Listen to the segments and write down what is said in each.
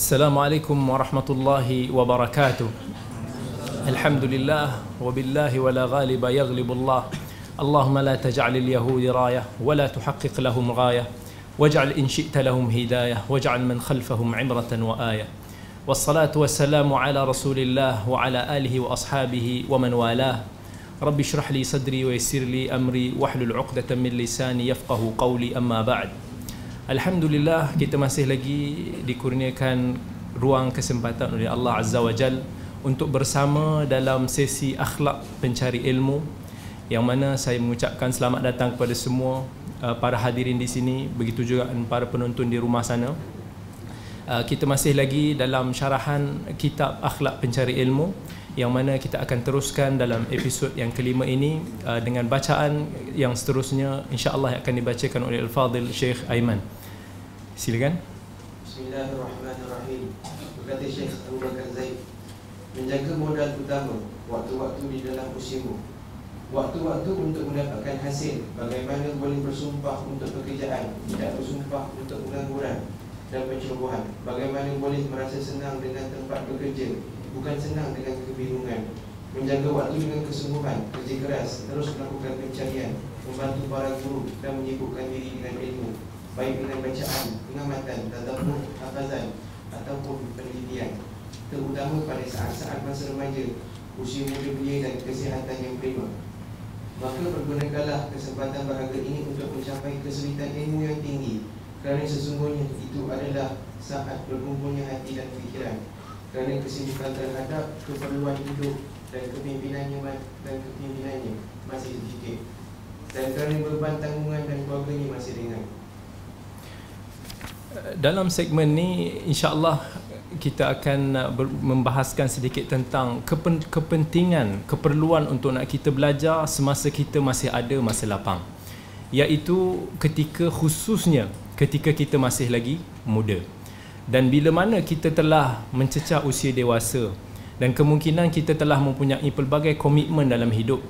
السلام عليكم ورحمة الله وبركاته. الحمد لله وبالله ولا غالب يغلب الله. اللهم لا تجعل اليهود راية ولا تحقق لهم غاية. واجعل إن شئت لهم هداية واجعل من خلفهم عبرة وآية. والصلاة والسلام على رسول الله وعلى آله وأصحابه ومن والاه. رب اشرح لي صدري ويسر لي أمري واحلل عقدة من لساني يفقه قولي أما بعد. Alhamdulillah kita masih lagi dikurniakan ruang kesempatan oleh Allah Azza wa Jal untuk bersama dalam sesi akhlak pencari ilmu yang mana saya mengucapkan selamat datang kepada semua uh, para hadirin di sini begitu juga para penonton di rumah sana uh, kita masih lagi dalam syarahan kitab akhlak pencari ilmu yang mana kita akan teruskan dalam episod yang kelima ini uh, dengan bacaan yang seterusnya insya-Allah akan dibacakan oleh Al-Fadil Sheikh Aiman. Silakan. Bismillahirrahmanirrahim. Berkata Syekh Abu Bakar Zaid, menjaga modal utama waktu-waktu di dalam usiamu. Waktu-waktu untuk mendapatkan hasil, bagaimana boleh bersumpah untuk pekerjaan, tidak bersumpah untuk pengangguran dan pencerobohan. Bagaimana boleh merasa senang dengan tempat bekerja, bukan senang dengan kebingungan. Menjaga waktu dengan kesungguhan, kerja keras, terus melakukan pencarian, membantu para guru dan menyibukkan diri dengan ilmu baik dengan bacaan, pengamatan, tadabbur, hafazan ataupun penelitian. Terutama pada saat-saat masa remaja usia muda belia dan kesihatan yang prima. Maka pergunakanlah kesempatan berharga ini untuk mencapai kesulitan ilmu yang tinggi kerana sesungguhnya itu adalah saat berkumpulnya hati dan fikiran kerana kesibukan terhadap keperluan hidup dan kepimpinannya dan kepimpinannya masih sedikit dan kerana beban tanggungan dan keluarganya masih ringan dalam segmen ni insya-Allah kita akan membahaskan sedikit tentang kepentingan keperluan untuk nak kita belajar semasa kita masih ada masa lapang. Iaitu ketika khususnya ketika kita masih lagi muda. Dan bila mana kita telah mencecah usia dewasa dan kemungkinan kita telah mempunyai pelbagai komitmen dalam hidup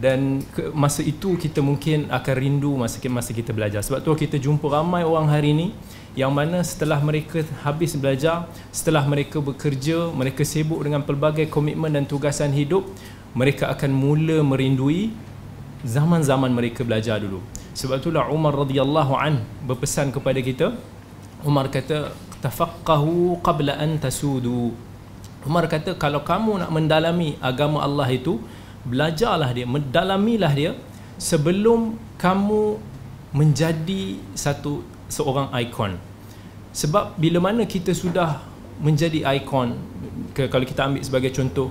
dan ke, masa itu kita mungkin akan rindu masa masa kita belajar. Sebab tu kita jumpa ramai orang hari ini yang mana setelah mereka habis belajar setelah mereka bekerja mereka sibuk dengan pelbagai komitmen dan tugasan hidup mereka akan mula merindui zaman-zaman mereka belajar dulu. Sebab itulah Umar radhiyallahu an berpesan kepada kita. Umar kata tafaqqahu qabla an tasudu. Umar kata kalau kamu nak mendalami agama Allah itu belajarlah dia mendalamilah dia sebelum kamu menjadi satu seorang ikon. Sebab bila mana kita sudah menjadi ikon kalau kita ambil sebagai contoh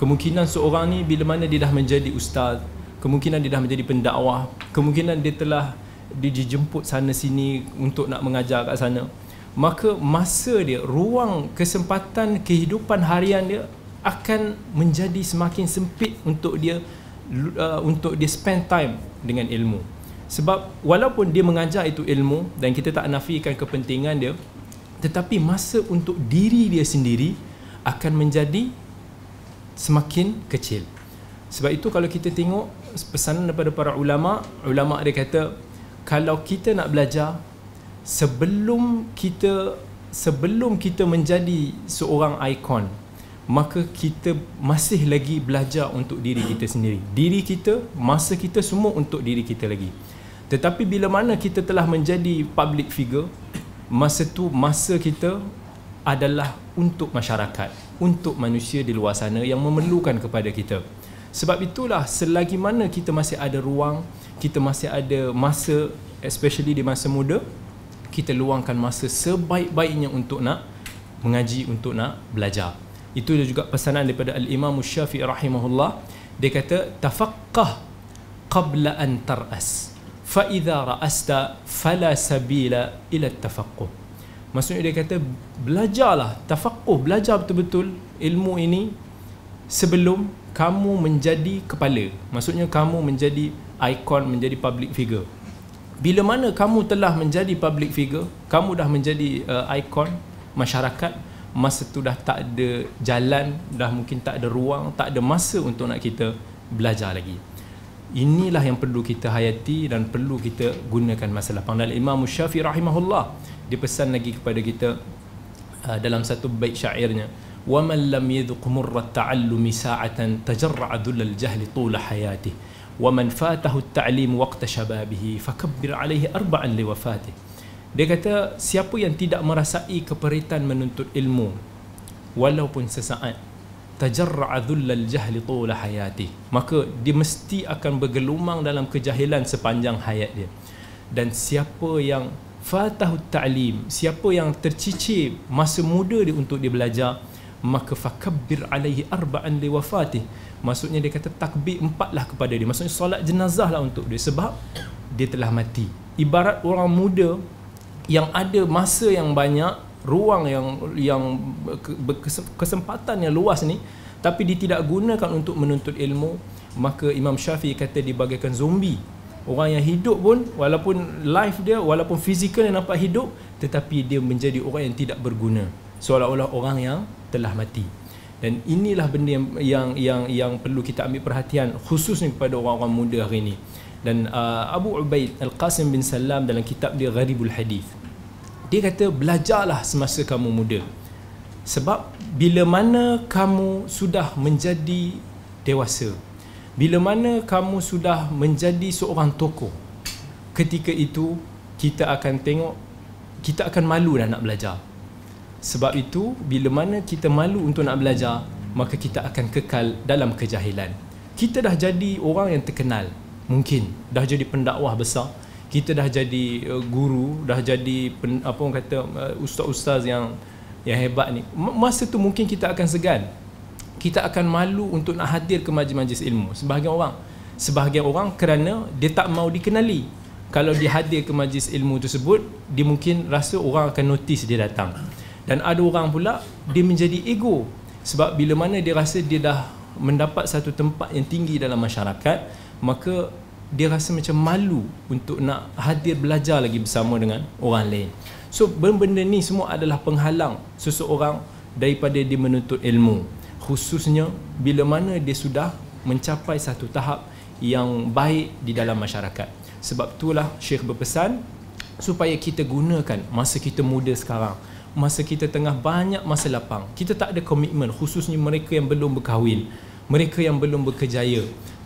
kemungkinan seorang ni bila mana dia dah menjadi ustaz kemungkinan dia dah menjadi pendakwah kemungkinan dia telah dijemput sana sini untuk nak mengajar kat sana maka masa dia ruang kesempatan kehidupan harian dia akan menjadi semakin sempit untuk dia uh, untuk dia spend time dengan ilmu sebab walaupun dia mengajar itu ilmu dan kita tak nafikan kepentingan dia tetapi masa untuk diri dia sendiri akan menjadi semakin kecil. Sebab itu kalau kita tengok pesanan daripada para ulama ulama dia kata kalau kita nak belajar sebelum kita sebelum kita menjadi seorang ikon maka kita masih lagi belajar untuk diri kita sendiri. Diri kita masa kita semua untuk diri kita lagi tetapi bila mana kita telah menjadi public figure, masa tu masa kita adalah untuk masyarakat, untuk manusia di luar sana yang memerlukan kepada kita. Sebab itulah selagi mana kita masih ada ruang, kita masih ada masa especially di masa muda, kita luangkan masa sebaik-baiknya untuk nak mengaji, untuk nak belajar. Itu juga pesanan daripada Al-Imam Syafi'i rahimahullah. Dia kata tafaqqah qabla an tar'as idza ra'asta fala sabila ila tafaqquh maksudnya dia kata belajarlah tafaqquh belajar betul-betul ilmu ini sebelum kamu menjadi kepala. Maksudnya kamu menjadi ikon menjadi public figure. Bila mana kamu telah menjadi public figure kamu dah menjadi uh, ikon masyarakat masa tu dah tak ada jalan dah mungkin tak ada ruang tak ada masa untuk nak kita belajar lagi inilah yang perlu kita hayati dan perlu kita gunakan masa lapang dan Imam Syafi'i rahimahullah dia pesan lagi kepada kita uh, dalam satu bait syairnya ومن لم يذق مر التعلم ساعة تجرع ذل الجهل طول حياته ومن فاته التعليم وقت شبابه فكبر عليه أربعا لوفاته dia kata siapa yang tidak merasai keperitan menuntut ilmu walaupun sesaat tajarra'a dhullal jahli tula hayati. Maka dia mesti akan bergelumang dalam kejahilan sepanjang hayat dia. Dan siapa yang fatahu ta'lim siapa yang tercicir masa muda dia untuk dia belajar maka fakabbir alaihi arba'an li maksudnya dia kata takbir empatlah kepada dia. Maksudnya solat jenazah lah untuk dia. Sebab dia telah mati. Ibarat orang muda yang ada masa yang banyak ruang yang yang kesempatan yang luas ni tapi dia tidak gunakan untuk menuntut ilmu. Maka Imam Syafi'i kata dibagaikan zombie. Orang yang hidup pun walaupun life dia walaupun fizikal yang nampak hidup tetapi dia menjadi orang yang tidak berguna. Seolah-olah orang yang telah mati. Dan inilah benda yang yang yang, yang perlu kita ambil perhatian khususnya kepada orang-orang muda hari ini. Dan uh, Abu Ubaid Al-Qasim bin Salam dalam kitab dia Gharibul Hadith dia kata belajarlah semasa kamu muda. Sebab bila mana kamu sudah menjadi dewasa bila mana kamu sudah menjadi seorang tokoh ketika itu kita akan tengok kita akan malu dah nak belajar. Sebab itu bila mana kita malu untuk nak belajar maka kita akan kekal dalam kejahilan. Kita dah jadi orang yang terkenal. Mungkin dah jadi pendakwah besar kita dah jadi uh, guru dah jadi pen, apa orang kata uh, ustaz-ustaz yang yang hebat ni. Masa tu mungkin kita akan segan. Kita akan malu untuk nak hadir ke majlis-majlis ilmu. Sebahagian orang. Sebahagian orang kerana dia tak mau dikenali. Kalau dia hadir ke majlis ilmu tersebut dia mungkin rasa orang akan notice dia datang. Dan ada orang pula dia menjadi ego. Sebab bila mana dia rasa dia dah mendapat satu tempat yang tinggi dalam masyarakat maka dia rasa macam malu untuk nak hadir belajar lagi bersama dengan orang lain. So benda-benda ni semua adalah penghalang seseorang daripada dia menuntut ilmu. Khususnya bila mana dia sudah mencapai satu tahap yang baik di dalam masyarakat. Sebab itulah Syekh berpesan supaya kita gunakan masa kita muda sekarang. Masa kita tengah banyak masa lapang kita tak ada komitmen khususnya mereka yang belum berkahwin mereka yang belum berkejaya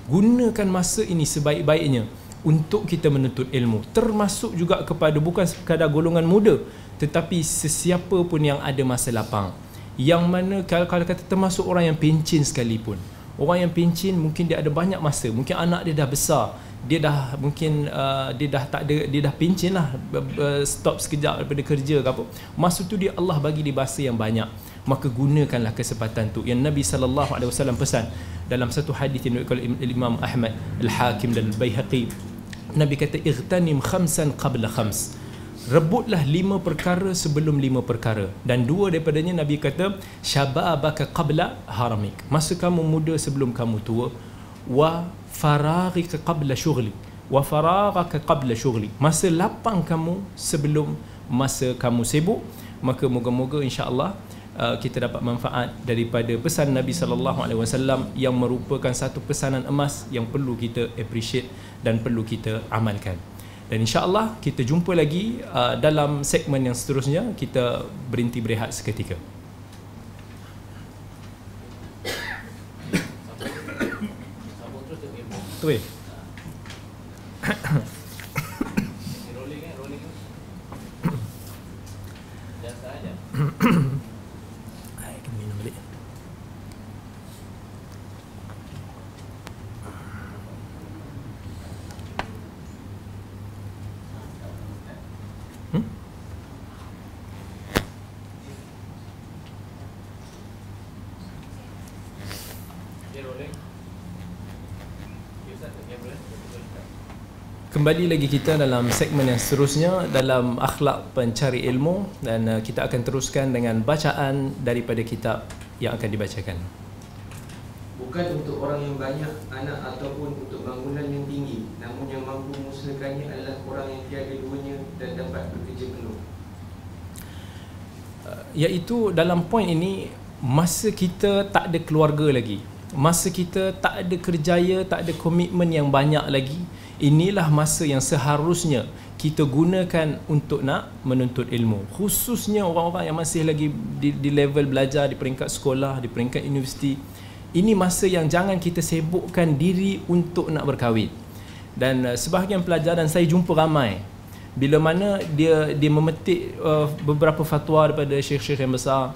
gunakan masa ini sebaik-baiknya untuk kita menuntut ilmu. Termasuk juga kepada bukan sekadar golongan muda tetapi sesiapa pun yang ada masa lapang. Yang mana kalau, kalau kata termasuk orang yang pencin sekalipun. Orang yang pencin mungkin dia ada banyak masa. Mungkin anak dia dah besar. Dia dah mungkin uh, dia dah tak ada dia dah pincin lah stop sekejap daripada kerja ke apa. Masa tu dia Allah bagi dia bahasa yang banyak maka gunakanlah kesempatan tu. Yang Nabi sallallahu alaihi wasallam pesan dalam satu hadis yang diriwayatkan Imam Ahmad Al-Hakim dan Al-Baihaqi. Nabi kata igtanim khamsan qabla khams. Rebutlah lima perkara sebelum lima perkara. Dan dua daripadanya Nabi kata syababaka qabla haramik. Masa kamu muda sebelum kamu tua wa faraghika qabla syughli. Wa faraghaka qabla syughli. Masa lapang kamu sebelum masa kamu sibuk maka moga-moga insya-Allah uh, kita dapat manfaat daripada pesan Nabi sallallahu alaihi wasallam yang merupakan satu pesanan emas yang perlu kita appreciate dan perlu kita amalkan. Dan insya-Allah kita jumpa lagi uh, dalam segmen yang seterusnya kita berhenti berehat seketika. Tu eh. rolling eh, rolling. Biasa aja. Kembali lagi kita dalam segmen yang seterusnya dalam akhlak pencari ilmu dan uh, kita akan teruskan dengan bacaan daripada kitab yang akan dibacakan. Bukan untuk orang yang banyak anak ataupun untuk bangunan yang tinggi, namun yang mampu mengusahakannya adalah orang yang tiada duanya dan dapat bekerja penuh. Uh, iaitu dalam poin ini masa kita tak ada keluarga lagi, masa kita tak ada kerjaya, tak ada komitmen yang banyak lagi, inilah masa yang seharusnya kita gunakan untuk nak menuntut ilmu. Khususnya orang-orang yang masih lagi di, di level belajar di peringkat sekolah di peringkat universiti ini masa yang jangan kita sibukkan diri untuk nak berkahwin. Dan uh, sebahagian pelajar dan saya jumpa ramai. Bila mana dia dia memetik uh, beberapa fatwa daripada syekh-syekh yang besar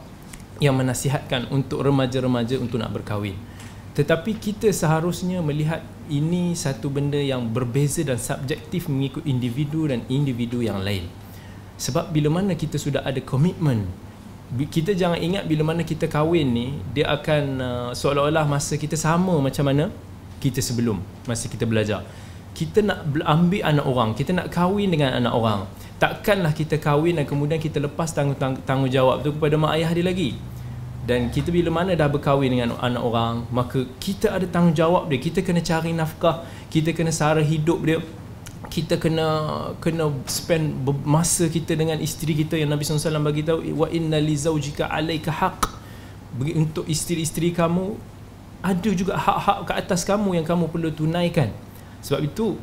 yang menasihatkan untuk remaja-remaja untuk nak berkahwin. Tetapi kita seharusnya melihat ini satu benda yang berbeza dan subjektif mengikut individu dan individu yang lain. Sebab bila mana kita sudah ada komitmen, kita jangan ingat bila mana kita kahwin ni, dia akan uh, seolah-olah masa kita sama macam mana kita sebelum, masa kita belajar. Kita nak ambil anak orang, kita nak kahwin dengan anak orang. Takkanlah kita kahwin dan kemudian kita lepas tanggungjawab tu kepada mak ayah dia lagi dan kita bila mana dah berkahwin dengan anak orang maka kita ada tanggungjawab dia. Kita kena cari nafkah kita kena sara hidup dia. Kita kena kena spend masa kita dengan isteri kita yang Nabi SAW bagi tahu wa inna li zawjika alayka haq. Untuk isteri-isteri kamu ada juga hak-hak ke atas kamu yang kamu perlu tunaikan. Sebab itu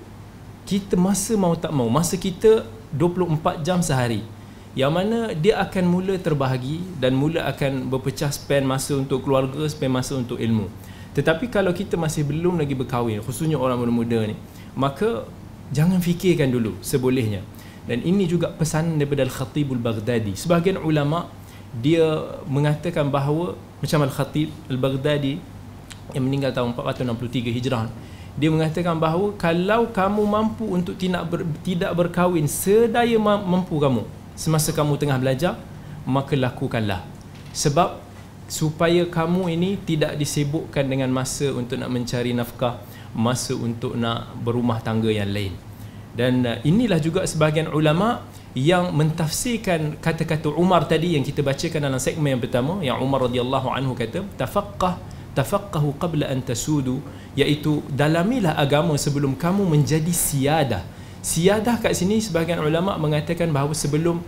kita masa mau tak mau masa kita 24 jam sehari yang mana dia akan mula terbahagi dan mula akan berpecah spend masa untuk keluarga, spend masa untuk ilmu. Tetapi kalau kita masih belum lagi berkahwin, khususnya orang muda-muda ni, maka jangan fikirkan dulu sebolehnya. Dan ini juga pesanan daripada Al-Khatib Al-Baghdadi. Sebahagian ulama dia mengatakan bahawa macam Al-Khatib Al-Baghdadi yang meninggal tahun 463 Hijrah dia mengatakan bahawa kalau kamu mampu untuk tidak ber, tidak berkahwin sedaya mampu kamu semasa kamu tengah belajar maka lakukanlah. Sebab supaya kamu ini tidak disibukkan dengan masa untuk nak mencari nafkah masa untuk nak berumah tangga yang lain. Dan uh, inilah juga sebahagian ulama yang mentafsirkan kata-kata Umar tadi yang kita bacakan dalam segmen yang pertama yang Umar radhiyallahu anhu kata tafaqqah tafaqqahu qabla an tasudu iaitu dalamilah agama sebelum kamu menjadi siadah Siadah kat sini sebahagian ulama mengatakan bahawa sebelum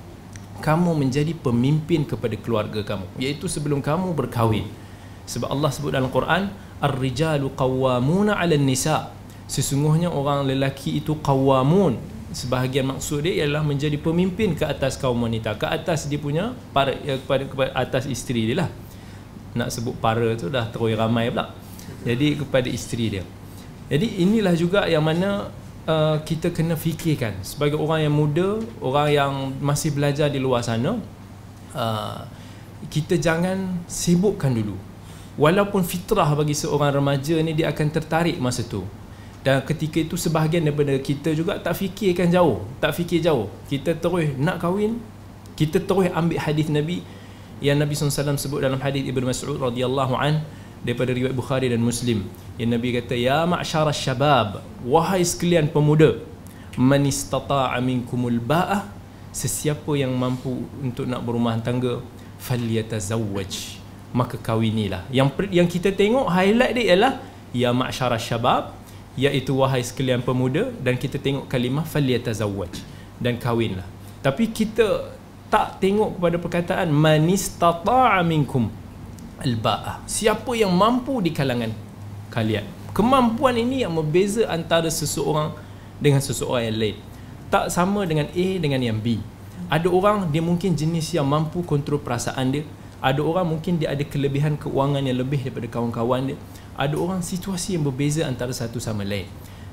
kamu menjadi pemimpin kepada keluarga kamu iaitu sebelum kamu berkahwin. Sebab Allah sebut dalam Quran ar-rijalu qawwamuna 'alan nisa. Sesungguhnya orang lelaki itu qawwamun. Sebahagian maksud dia ialah menjadi pemimpin ke atas kaum wanita, ke atas dia punya para ya, kepada, kepada atas isteri dia lah. Nak sebut para tu dah terus ramai pula. Jadi kepada isteri dia. Jadi inilah juga yang mana Uh, kita kena fikirkan sebagai orang yang muda, orang yang masih belajar di luar sana, uh, kita jangan sibukkan dulu. Walaupun fitrah bagi seorang remaja ni dia akan tertarik masa tu. Dan ketika itu sebahagian daripada kita juga tak fikirkan jauh, tak fikir jauh. Kita terus nak kahwin, kita terus ambil hadis Nabi yang Nabi SAW sebut dalam hadis Ibn Mas'ud radhiyallahu an daripada riwayat Bukhari dan Muslim. Yang Nabi kata ya ma'syara syabab wahai sekalian pemuda man istata'a minkumul ba'ah sesiapa yang mampu untuk nak berumah tangga falyatazawwaj. Maka kahwinilah yang yang kita tengok highlight dia ialah ya ma'syara syabab iaitu wahai sekalian pemuda dan kita tengok kalimah falyatazawwaj dan kahwinlah tapi kita tak tengok kepada perkataan man istata'a minkum al-ba'ah siapa yang mampu di kalangan kalian. Kemampuan ini yang berbeza antara seseorang dengan seseorang yang lain. Tak sama dengan A dengan yang B. Ada orang dia mungkin jenis yang mampu kontrol perasaan dia. Ada orang mungkin dia ada kelebihan keuangan yang lebih daripada kawan-kawan dia. Ada orang situasi yang berbeza antara satu sama lain.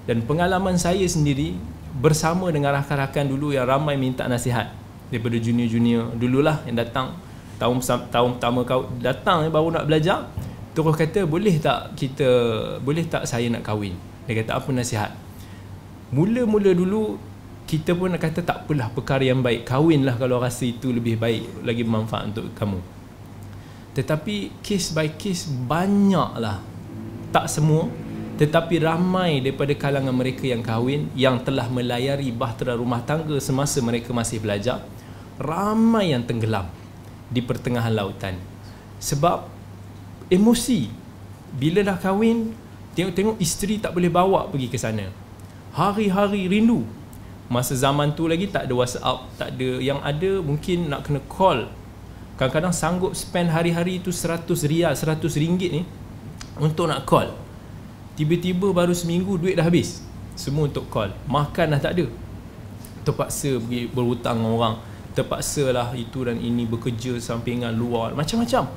Dan pengalaman saya sendiri bersama dengan rakan-rakan dulu yang ramai minta nasihat daripada junior-junior dululah yang datang tahun tahun pertama kau datang baru nak belajar terus kata boleh tak kita boleh tak saya nak kahwin? Dia kata apa nasihat? Mula-mula dulu kita pun nak kata tak apalah perkara yang baik kahwinlah kalau rasa itu lebih baik lagi bermanfaat untuk kamu. Tetapi case by case banyaklah. Tak semua tetapi ramai daripada kalangan mereka yang kahwin yang telah melayari bahtera rumah tangga semasa mereka masih belajar ramai yang tenggelam di pertengahan lautan. Sebab emosi bila dah kahwin tengok-tengok isteri tak boleh bawa pergi ke sana. Hari-hari rindu. Masa zaman tu lagi tak ada whatsapp tak ada yang ada mungkin nak kena call. Kadang-kadang sanggup spend hari-hari tu 100 rial 100 ringgit ni untuk nak call. Tiba-tiba baru seminggu duit dah habis. Semua untuk call. Makan dah tak ada. Terpaksa pergi berhutang dengan orang terpaksa lah itu dan ini bekerja sampingan luar macam-macam.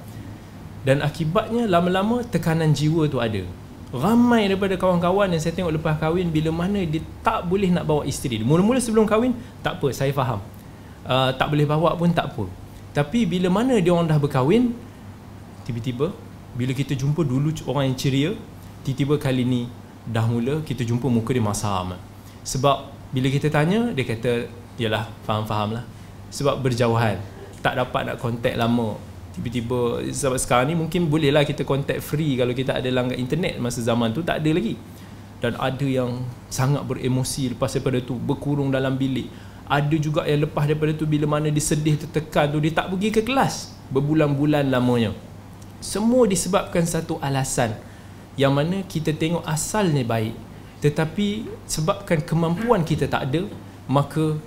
Dan akibatnya lama-lama tekanan jiwa tu ada. Ramai daripada kawan-kawan yang saya tengok lepas kahwin bila mana dia tak boleh nak bawa isteri mula-mula sebelum kahwin tak apa saya faham. Uh, tak boleh bawa pun tak apa. Tapi bila mana dia orang dah berkahwin tiba-tiba bila kita jumpa dulu orang yang ceria tiba-tiba kali ni dah mula kita jumpa muka dia masam. Sebab bila kita tanya dia kata yalah faham-faham lah sebab berjauhan. Tak dapat nak kontak lama. Tiba-tiba sebab sekarang ni mungkin bolehlah kita kontak free kalau kita ada langgan internet masa zaman tu tak ada lagi. Dan ada yang sangat beremosi lepas daripada tu berkurung dalam bilik. Ada juga yang lepas daripada tu bila mana dia sedih tertekan tu dia tak pergi ke kelas berbulan-bulan lamanya. Semua disebabkan satu alasan yang mana kita tengok asalnya baik tetapi sebabkan kemampuan kita tak ada maka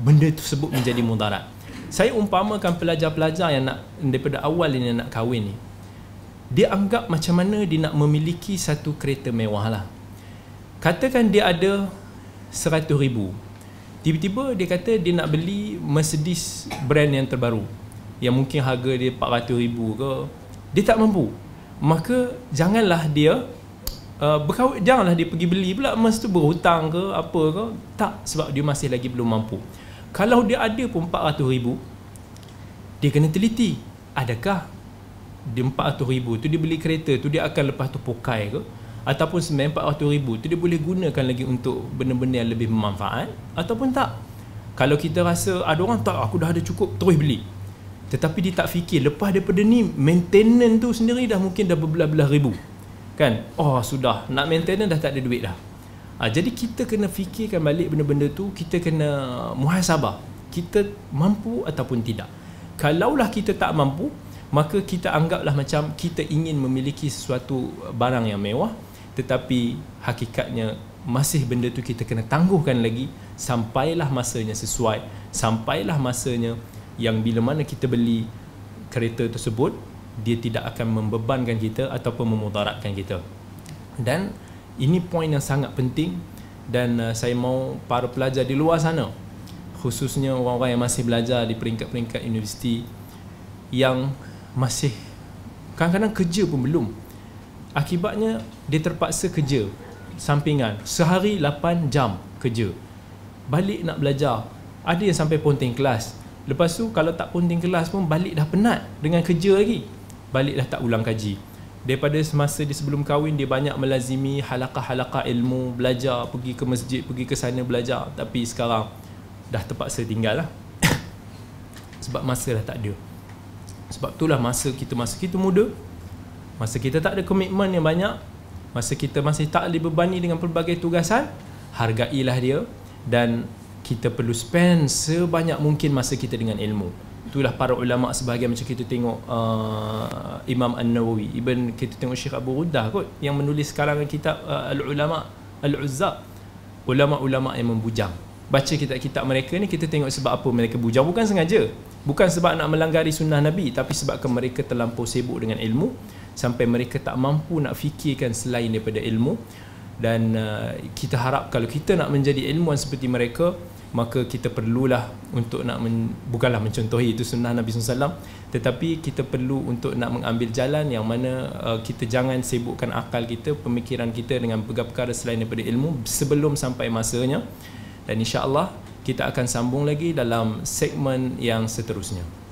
benda tersebut menjadi mudarat. Saya umpamakan pelajar-pelajar yang nak daripada awal ini nak kahwin ni dia anggap macam mana dia nak memiliki satu kereta mewah lah. Katakan dia ada seratus ribu. Tiba-tiba dia kata dia nak beli Mercedes brand yang terbaru yang mungkin harga dia 400 ribu ke. Dia tak mampu. Maka janganlah dia uh, berkahwin janganlah dia pergi beli pula masa tu berhutang ke apa ke. Tak sebab dia masih lagi belum mampu kalau dia ada pun 400 ribu dia kena teliti adakah dia 400 ribu tu dia beli kereta tu dia akan lepas tu pokai ke? Ataupun semen 400 ribu tu dia boleh gunakan lagi untuk benda-benda yang lebih bermanfaat ataupun tak? Kalau kita rasa ada orang tak aku dah ada cukup terus beli. Tetapi dia tak fikir lepas daripada ni maintenance tu sendiri dah mungkin dah berbelah-belah ribu. Kan? Oh sudah nak maintenance dah tak ada duit dah Ha, jadi kita kena fikirkan balik benda-benda tu, kita kena muhasabah. Kita mampu ataupun tidak. Kalaulah kita tak mampu, maka kita anggaplah macam kita ingin memiliki sesuatu barang yang mewah, tetapi hakikatnya masih benda tu kita kena tangguhkan lagi sampailah masanya sesuai, sampailah masanya yang bila mana kita beli kereta tersebut, dia tidak akan membebankan kita ataupun memudaratkan kita. Dan ini poin yang sangat penting dan uh, saya mau para pelajar di luar sana khususnya orang-orang yang masih belajar di peringkat-peringkat universiti yang masih kadang-kadang kerja pun belum. Akibatnya dia terpaksa kerja sampingan. Sehari 8 jam kerja. Balik nak belajar. Ada yang sampai ponting kelas. Lepas tu kalau tak ponting kelas pun balik dah penat dengan kerja lagi. Balik dah tak ulang kaji daripada semasa dia sebelum kahwin dia banyak melazimi halaqah-halaqah ilmu belajar pergi ke masjid pergi ke sana belajar. Tapi sekarang dah terpaksa tinggal lah. Sebab masa dah tak ada. Sebab itulah masa kita masa kita muda. Masa kita tak ada komitmen yang banyak. Masa kita masih tak dibebani dengan pelbagai tugasan hargailah dia. Dan kita perlu spend sebanyak mungkin masa kita dengan ilmu itulah para ulama sebahagian macam kita tengok uh, Imam An-Nawawi. Even kita tengok Syekh Abu Ruddah kot yang menulis sekarang kitab uh, Al-Ulama Al-Uzza. Ulama-ulama yang membujang. Baca kitab-kitab mereka ni kita tengok sebab apa mereka bujang. Bukan sengaja. Bukan sebab nak melanggari sunnah Nabi tapi sebabkan mereka terlampau sibuk dengan ilmu sampai mereka tak mampu nak fikirkan selain daripada ilmu. Dan uh, kita harap kalau kita nak menjadi ilmuwan seperti mereka maka kita perlulah untuk nak men, bukanlah mencontohi itu sunnah Nabi SAW tetapi kita perlu untuk nak mengambil jalan yang mana uh, kita jangan sibukkan akal kita pemikiran kita dengan perkara-perkara selain daripada ilmu sebelum sampai masanya. Dan insya-Allah kita akan sambung lagi dalam segmen yang seterusnya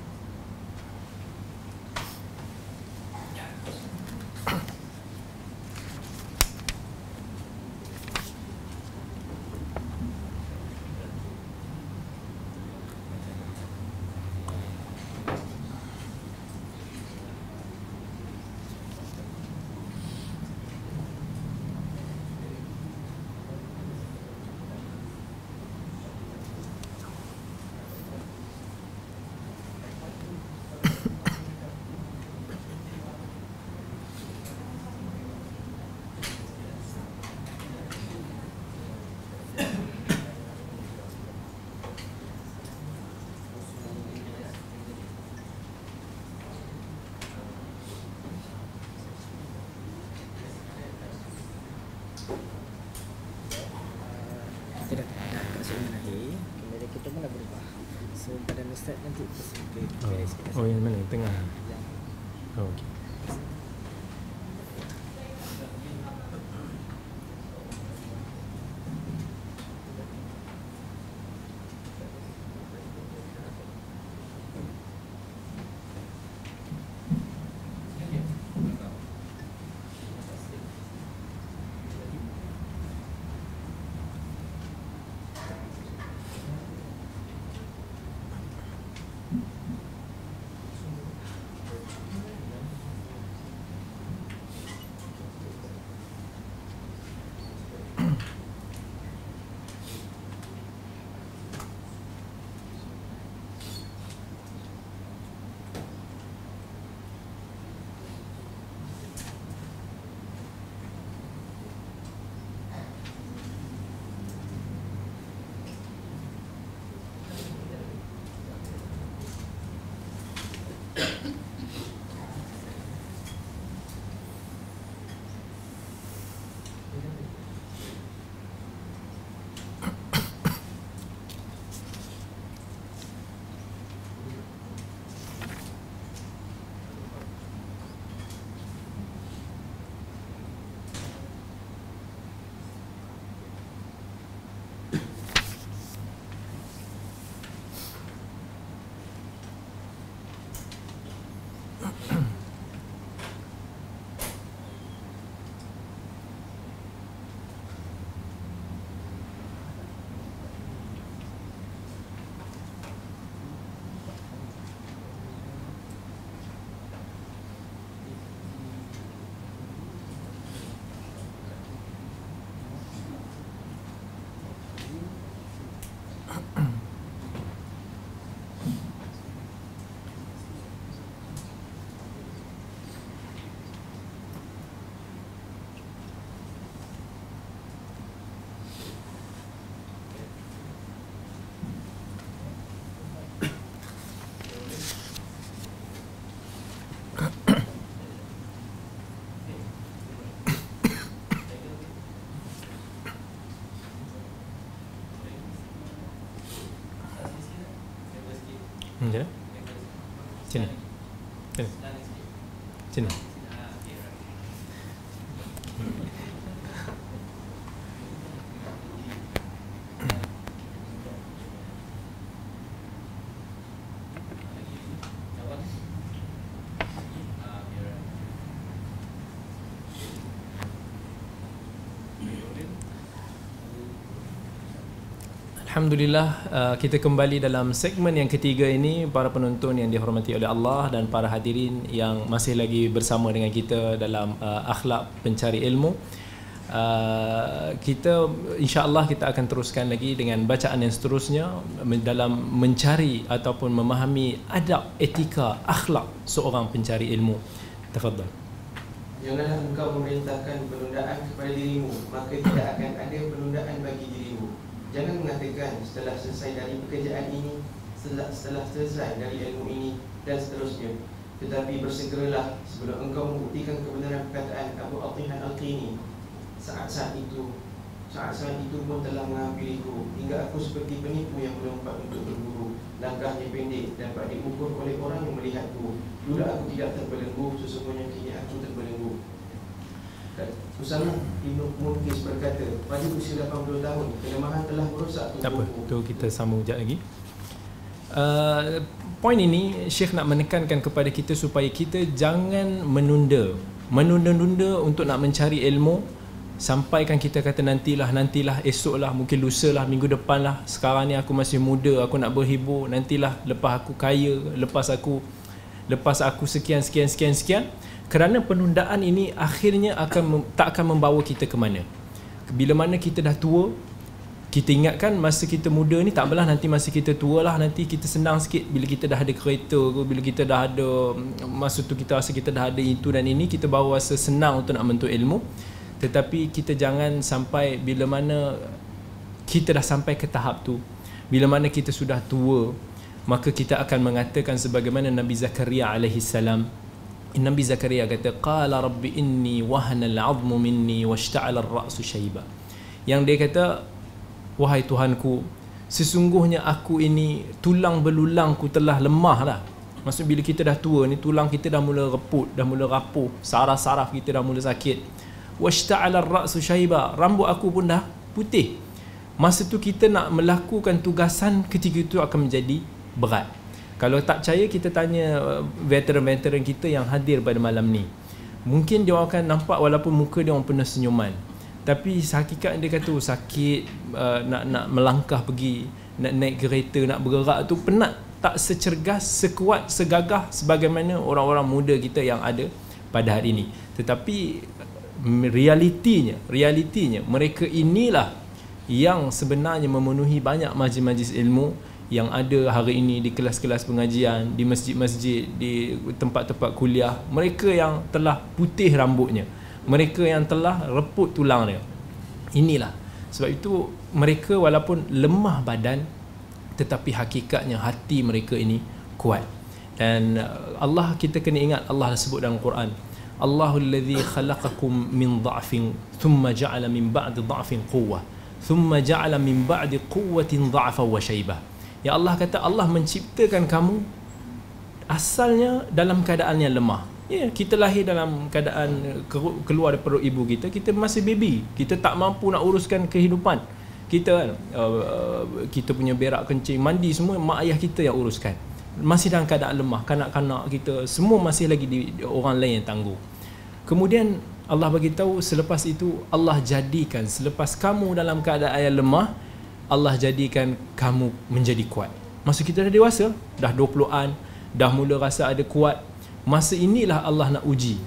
Alhamdulillah uh, kita kembali dalam segmen yang ketiga ini para penonton yang dihormati oleh Allah dan para hadirin yang masih lagi bersama dengan kita dalam uh, akhlak pencari ilmu. Uh, kita insya-Allah kita akan teruskan lagi dengan bacaan yang seterusnya dalam mencari ataupun memahami adab etika akhlak seorang pencari ilmu. Tafadhal. Janganlah engkau memerintahkan penundaan kepada dirimu maka tidak akan ada penundaan bagi dirimu Jangan mengatakan setelah selesai dari pekerjaan ini setelah, setelah selesai dari ilmu ini dan seterusnya. Tetapi bersegeralah sebelum engkau membuktikan kebenaran perkataan Abu Atihan Al-Qini Saat-saat itu Saat-saat itu pun telah mengambiliku Hingga aku seperti penipu yang melompat untuk berburu. Langkahnya pendek dapat diukur oleh orang yang melihatku. Dulu aku tidak terbelenggu Sesungguhnya kini aku terbelenggu Usama Ibn Munkis berkata Pada usia 80 tahun Kelemahan telah merosak tubuhku. Tak apa, tu kita sambung sekejap lagi. Uh, Poin ini Syekh nak menekankan kepada kita Supaya kita jangan menunda. Menunda-nunda untuk nak mencari ilmu Sampaikan kita kata nantilah Nantilah esok lah Mungkin lusa lah Minggu depan lah Sekarang ni aku masih muda Aku nak berhibur. Nantilah lepas aku kaya Lepas aku Lepas aku sekian sekian sekian sekian kerana penundaan ini akhirnya akan tak akan membawa kita ke mana. Bila mana kita dah tua kita ingatkan masa kita muda ni tak apalah nanti masa kita tua lah nanti kita senang sikit. Bila kita dah ada kereta ke bila kita dah ada masa tu kita rasa kita dah ada itu dan ini kita baru rasa senang untuk nak menuntut ilmu. Tetapi kita jangan sampai bila mana kita dah sampai ke tahap tu bila mana kita sudah tua maka kita akan mengatakan sebagaimana Nabi Zakaria alaihi salam Nabi Zakaria kata qala rabbi inni wahana al-'azmu minni washta'ala ar-ra'su shayba. Yang dia kata wahai Tuhanku sesungguhnya aku ini tulang belulangku telah lemah lah. Maksud bila kita dah tua ni tulang kita dah mula reput dah mula rapuh saraf-saraf kita dah mula sakit. Washta'ala ar-ra'su shayba. Rambut aku pun dah putih. Masa tu kita nak melakukan tugasan ketika itu akan menjadi berat kalau tak percaya kita tanya uh, veteran-veteran kita yang hadir pada malam ni. Mungkin dia akan nampak walaupun muka dia orang penuh senyuman. Tapi hakikat dia kata oh, sakit uh, nak nak melangkah pergi nak naik kereta nak bergerak tu penat. Tak secergas sekuat segagah sebagaimana orang-orang muda kita yang ada pada hari ini. Tetapi realitinya realitinya mereka inilah yang sebenarnya memenuhi banyak majlis-majlis ilmu yang ada hari ini di kelas-kelas pengajian, di masjid-masjid, di tempat-tempat kuliah, mereka yang telah putih rambutnya, mereka yang telah reput tulangnya. Inilah. Sebab itu mereka walaupun lemah badan tetapi hakikatnya hati mereka ini kuat. Dan uh, Allah kita kena ingat Allah sebut dalam Quran. Allahul ladzi khalaqakum min dha'fin thumma ja'ala min ba'di dha'fin quwwah thumma ja'ala min ba'di quwwatin dha'fa wa shaybah Ya Allah kata Allah menciptakan kamu asalnya dalam keadaan yang lemah. Ya, kita lahir dalam keadaan keluar dari perut ibu kita, kita masih baby. Kita tak mampu nak uruskan kehidupan. Kita kan uh, kita punya berak kencing, mandi semua mak ayah kita yang uruskan. Masih dalam keadaan lemah, kanak-kanak kita semua masih lagi di orang lain yang tangguh. Kemudian Allah bagi tahu selepas itu Allah jadikan selepas kamu dalam keadaan yang lemah, Allah jadikan kamu menjadi kuat. Masa kita dah dewasa, dah 20-an, dah mula rasa ada kuat, masa inilah Allah nak uji.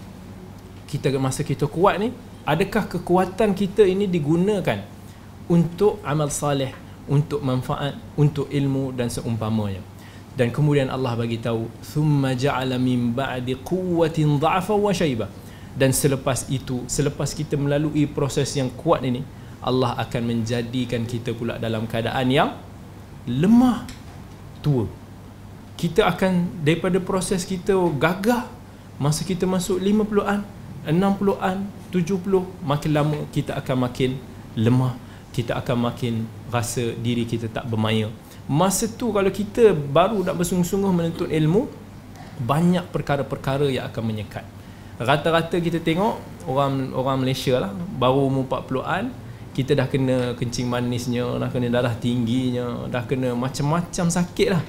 Kita masa kita kuat ni, adakah kekuatan kita ini digunakan untuk amal saleh, untuk manfaat, untuk ilmu dan seumpamanya. Dan kemudian Allah bagi tahu, "Thumma ja'ala min ba'di quwwatin dha'fa wa shayba." Dan selepas itu, selepas kita melalui proses yang kuat ini, Allah akan menjadikan kita pula dalam keadaan yang lemah tua. Kita akan daripada proses kita gagah masa kita masuk 50-an 60-an 70 makin lama kita akan makin lemah. Kita akan makin rasa diri kita tak bermaya. Masa tu kalau kita baru nak bersungguh-sungguh menuntut ilmu banyak perkara-perkara yang akan menyekat. Rata-rata kita tengok orang orang Malaysia lah baru umur 40-an kita dah kena kencing manisnya, dah kena darah tingginya, dah kena macam-macam sakit lah.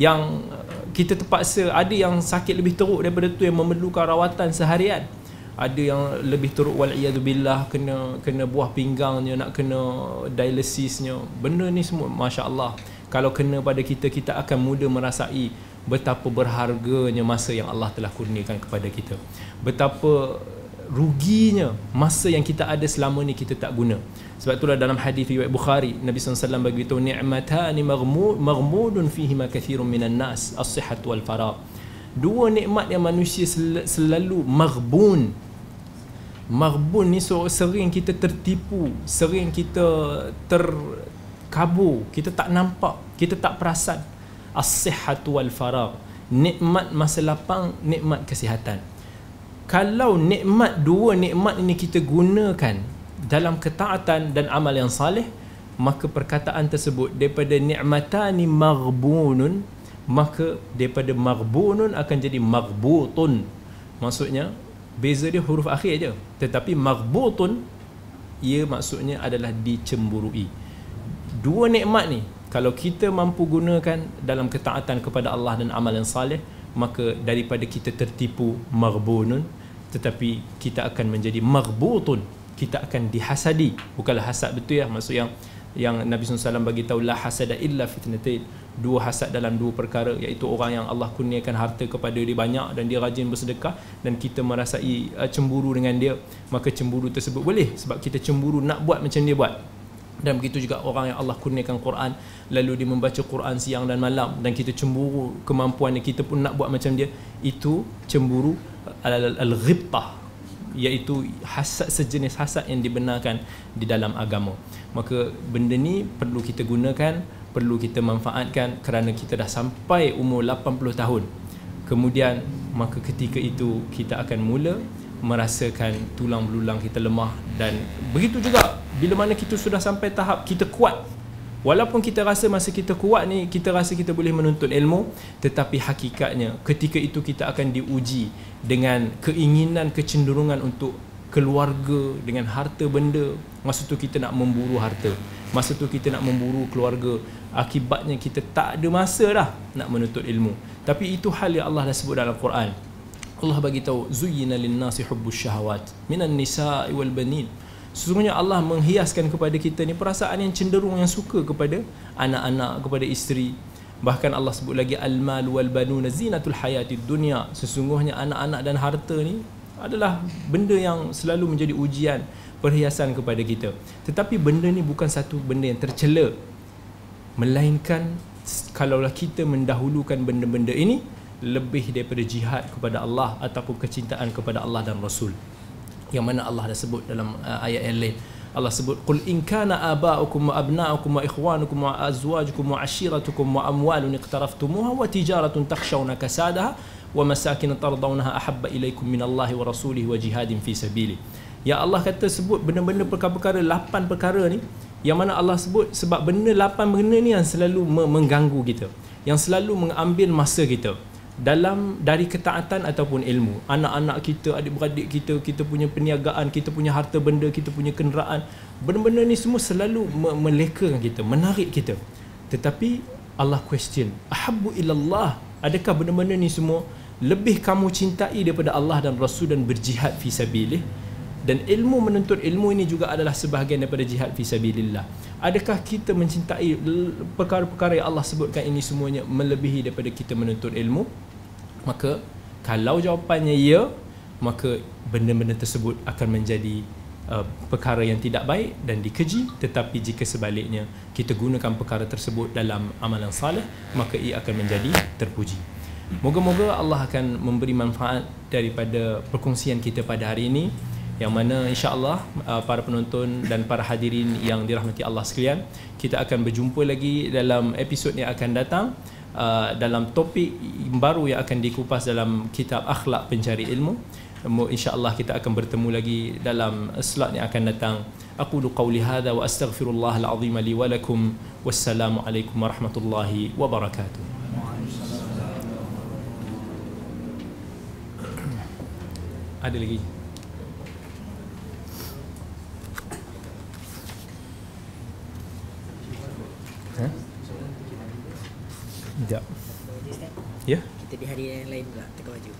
Yang uh, kita terpaksa, ada yang sakit lebih teruk daripada tu yang memerlukan rawatan seharian. Ada yang lebih teruk wal'iyadubillah, kena kena buah pinggangnya, nak kena dialysisnya. Benda ni semua, Masya Allah. Kalau kena pada kita, kita akan mudah merasai betapa berharganya masa yang Allah telah kurniakan kepada kita. Betapa ruginya masa yang kita ada selama ni kita tak guna sebab itulah dalam hadis riwayat Bukhari Nabi SAW tahu ni'matani maghmudun fihi ma kathirun minan nas as-sihhat wal faragh dua nikmat yang manusia sel- selalu maghbun. Maghbun ni so sering kita tertipu sering kita terkabur kita tak nampak kita tak perasan. As-sihhat wal faragh nikmat masa lapang nikmat kesihatan. Kalau nikmat dua nikmat ini kita gunakan dalam ketaatan dan amal yang salih maka perkataan tersebut daripada ni'matani maghbunun maka daripada maghbunun akan jadi maghbutun. Maksudnya beza dia huruf akhir je. Tetapi maghbutun ia maksudnya adalah dicemburui. Dua nikmat ni kalau kita mampu gunakan dalam ketaatan kepada Allah dan amal yang salih maka daripada kita tertipu maghbunun tetapi kita akan menjadi maghbutun kita akan dihasadi. Bukanlah hasad betul ya maksud yang yang Nabi SAW bagi tahu la hasada illa fitnatain. Dua hasad dalam dua perkara iaitu orang yang Allah kurniakan harta kepada dia banyak dan dia rajin bersedekah dan kita merasai uh, cemburu dengan dia maka cemburu tersebut boleh sebab kita cemburu nak buat macam dia buat. Dan begitu juga orang yang Allah kurniakan Quran lalu dia membaca Quran siang dan malam dan kita cemburu kemampuan kita pun nak buat macam dia itu cemburu al-ghibtah iaitu hasad sejenis hasad yang dibenarkan di dalam agama. Maka benda ni perlu kita gunakan perlu kita manfaatkan kerana kita dah sampai umur 80 tahun. Kemudian maka ketika itu kita akan mula merasakan tulang belulang kita lemah dan begitu juga bila mana kita sudah sampai tahap kita kuat Walaupun kita rasa masa kita kuat ni kita rasa kita boleh menuntut ilmu tetapi hakikatnya ketika itu kita akan diuji dengan keinginan kecenderungan untuk keluarga dengan harta benda. Masa tu kita nak memburu harta. Masa tu kita nak memburu keluarga. Akibatnya kita tak ada masa dah nak menuntut ilmu. Tapi itu hal yang Allah dah sebut dalam Quran. Allah bagi tahu zuyyina lin-nasi hubbus syahawat minan nisa'i wal banin Sesungguhnya Allah menghiaskan kepada kita ni perasaan yang cenderung yang suka kepada anak-anak, kepada isteri. Bahkan Allah sebut lagi al-mal wal banuna zinatul hayatid dunya. Sesungguhnya anak-anak dan harta ni adalah benda yang selalu menjadi ujian perhiasan kepada kita. Tetapi benda ni bukan satu benda yang tercela. Melainkan kalaulah kita mendahulukan benda-benda ini lebih daripada jihad kepada Allah ataupun kecintaan kepada Allah dan Rasul yang mana Allah dah sebut dalam uh, ayat yang lain. Allah sebut qul in kana aba'ukum wa abna'ukum wa ikhwanukum wa azwajukum wa ashiratukum wa amwalun iqtaraftumuha wa tijaratun takhshawna kasadaha wa masakin tardawnaha ahabba ilaikum min Allah wa rasulihi wa jihadin fi sabili. Ya Allah kata sebut benda-benda perkara-perkara lapan perkara ni yang mana Allah sebut sebab benda lapan benda ni yang selalu mengganggu kita yang selalu mengambil masa kita dalam dari ketaatan ataupun ilmu. Anak-anak kita adik-beradik kita kita punya perniagaan kita punya harta benda kita punya kenderaan benda-benda ni semua selalu melekakan kita menarik kita. Tetapi Allah question ahabbu ilallah? Adakah benda-benda ni semua lebih kamu cintai daripada Allah dan Rasul dan berjihad fi sabilih dan ilmu menuntut ilmu ini juga adalah sebahagian daripada jihad fi sabilillah. Adakah kita mencintai perkara-perkara yang Allah sebutkan ini semuanya melebihi daripada kita menuntut ilmu? Maka kalau jawapannya ya maka benda-benda tersebut akan menjadi uh, perkara yang tidak baik dan dikeji. Tetapi jika sebaliknya kita gunakan perkara tersebut dalam amalan salih maka ia akan menjadi terpuji. Moga-moga Allah akan memberi manfaat daripada perkongsian kita pada hari ini yang mana insya-Allah uh, para penonton dan para hadirin yang dirahmati Allah sekalian kita akan berjumpa lagi dalam episod yang akan datang uh, dalam topik baru yang akan dikupas dalam kitab akhlak pencari ilmu. insya-Allah kita akan bertemu lagi dalam slot yang akan datang. Aqulu qawli hadha wa astaghfirullah al-azim li wa lakum. Wassalamu alaikum warahmatullahi wabarakatuh. Ada lagi Sekejap. Ya? Kita di hari yang lain pula tukar baju.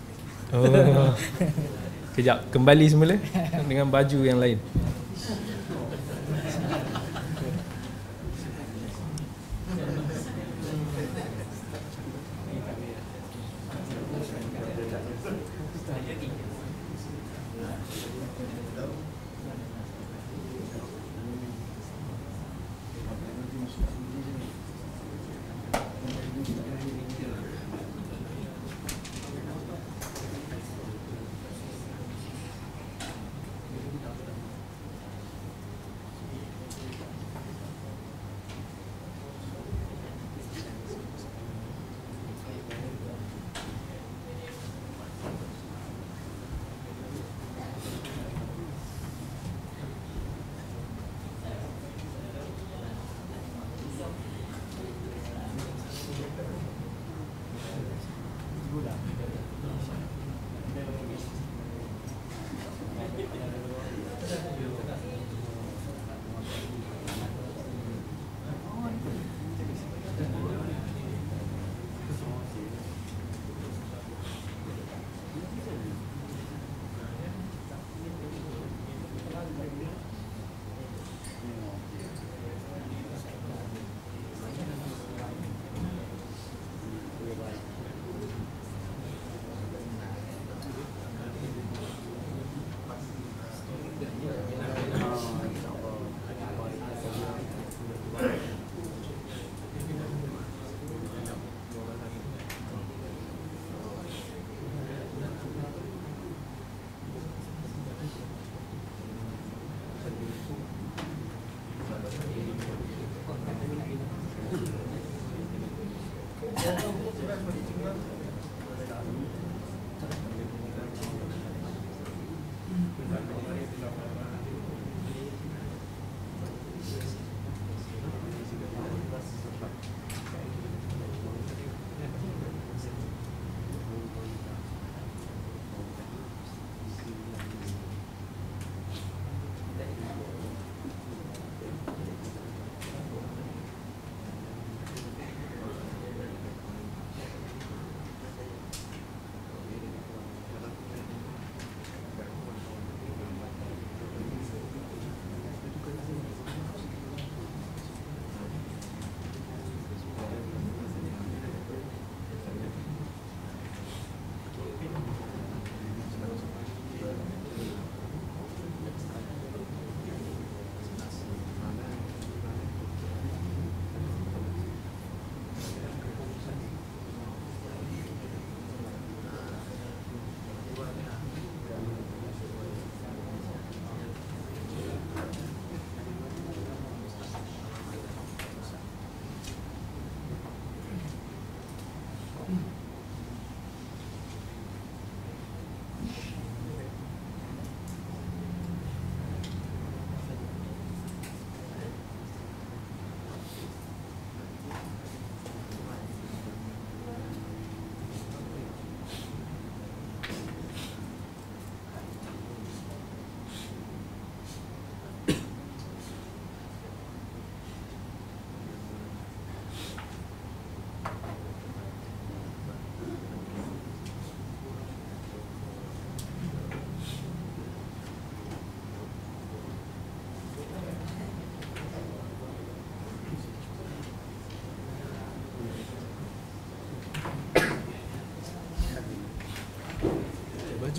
Oh. Kejap, kembali semula dengan baju yang lain.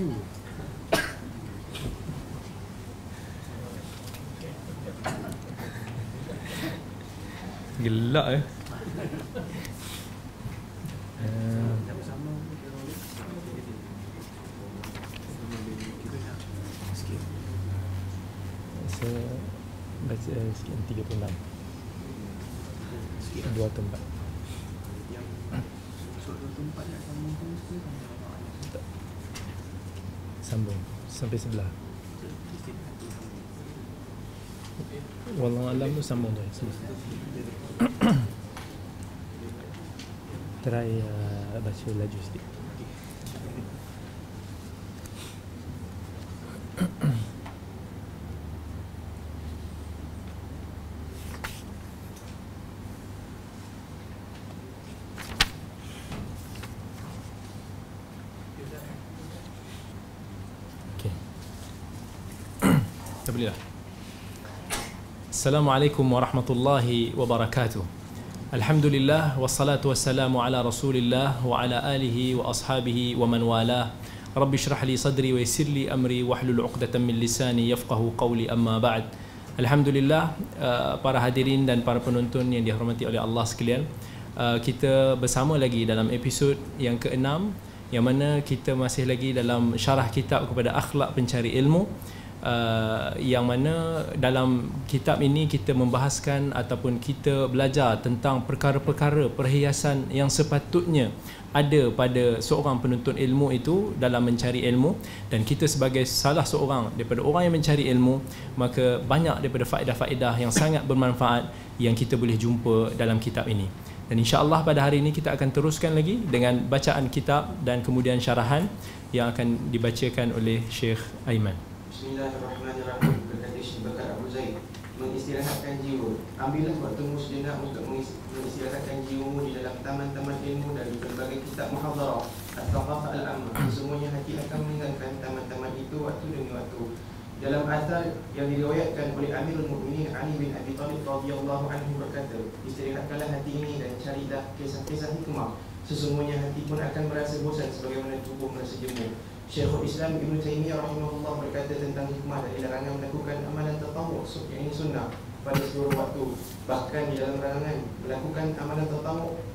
Laju. Gelak eh. Uh, saya baca uh, sikit 36 dua tempat Tak. sambung sampai sebelah. Wallahu alam tu sambung tu sebelah. Try uh, Dah. Assalamualaikum warahmatullahi wabarakatuh. Alhamdulillah wassalatu wassalamu ala Rasulillah wa ala alihi wa ashabihi wa man walah. Rabbi shrah li sadri wa yassir li amri wahlul 'uqdatam min lisani yafqahu qawli amma ba'd. Alhamdulillah uh, para hadirin dan para penonton yang dihormati oleh Allah sekalian. Uh, kita bersama lagi dalam episod yang keenam yang mana kita masih lagi dalam syarah kitab kepada akhlak pencari ilmu uh, yang mana dalam kitab ini kita membahaskan ataupun kita belajar tentang perkara-perkara perhiasan yang sepatutnya ada pada seorang penuntut ilmu itu dalam mencari ilmu dan kita sebagai salah seorang daripada orang yang mencari ilmu maka banyak daripada faedah-faedah yang sangat bermanfaat yang kita boleh jumpa dalam kitab ini dan insya-Allah pada hari ini kita akan teruskan lagi dengan bacaan kitab dan kemudian syarahan yang akan dibacakan oleh Syekh Aiman. Bismillahirrahmanirrahim. Berkata Syekh Bakar Abu Zaid Mengistirahatkan jiwa. Ambillah waktumu sejenak untuk mengis- mengistirahatkan jiwamu di dalam taman-taman ilmu dan di berbagai kitab muhadarah At-Taqafah Al-Amma Sesungguhnya hati akan meninggalkan taman-taman itu waktu demi waktu. Dalam asal yang diriwayatkan oleh Amirul Mukminin Ali bin Abi Thalib radhiyallahu anhu berkata, istirahatkanlah hati ini dan carilah kisah-kisah hikmah. Sesungguhnya hati pun akan merasa bosan sebagaimana tubuh merasa jemu. Syekhul Islam Ibn Taimiyah rahimahullah berkata tentang hikmah dari larangan melakukan amalan tatawuk yang ini sunnah pada seluruh waktu. Bahkan di dalam larangan melakukan amalan tatawuk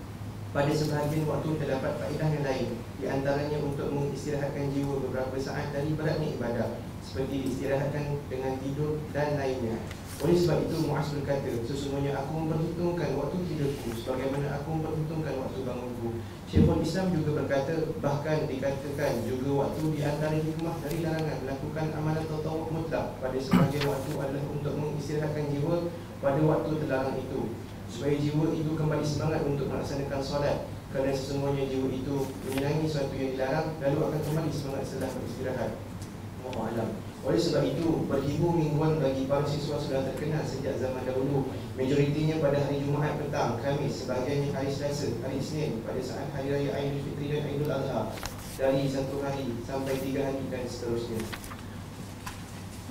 pada sebahagian waktu terdapat faedah yang lain. Di antaranya untuk mengistirahatkan jiwa beberapa saat dari beratnya ibadah Seperti diistirahatkan dengan tidur dan lainnya. Oleh sebab itu Muaz berkata Sesungguhnya aku memperhitungkan waktu tidurku Sebagaimana aku memperhitungkan waktu bangunku Syekhul Islam juga berkata Bahkan dikatakan juga waktu di antara hikmah dari larangan Melakukan amalan tatawuk mutlak Pada sebahagian waktu adalah untuk mengistirahatkan jiwa Pada waktu terlarang itu. Supaya jiwa itu kembali semangat untuk melaksanakan solat. Kerana sesungguhnya jiwa itu menyenangi sesuatu yang dilarang lalu akan kembali semangat setelah beristirahat. Allah Alam oleh sebab itu berhibur mingguan bagi para siswa sudah terkenal sejak zaman dahulu. Majoritinya pada hari Jumaat petang Khamis sebahagiannya hari Selasa hari Isnin pada saat hari raya Aidilfitri dan Aidil Adha dari satu hari sampai tiga hari dan seterusnya.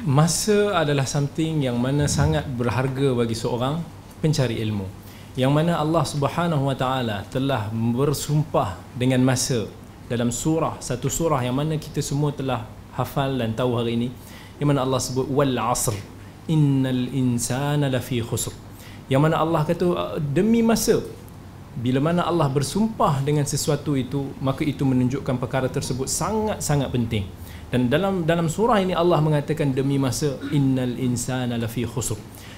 Masa adalah something yang mana sangat berharga bagi seorang pencari ilmu. Yang mana Allah Subhanahu Wa Taala telah bersumpah dengan masa. Dalam surah satu surah yang mana kita semua telah hafal dan tahu hari ini yang mana Allah sebut wal asr innal insana lafi khusr. Yang mana Allah kata demi masa bila mana Allah bersumpah dengan sesuatu itu maka itu menunjukkan perkara tersebut sangat-sangat penting. Dan dalam dalam surah ini Allah mengatakan demi masa innal insana lafi khusr.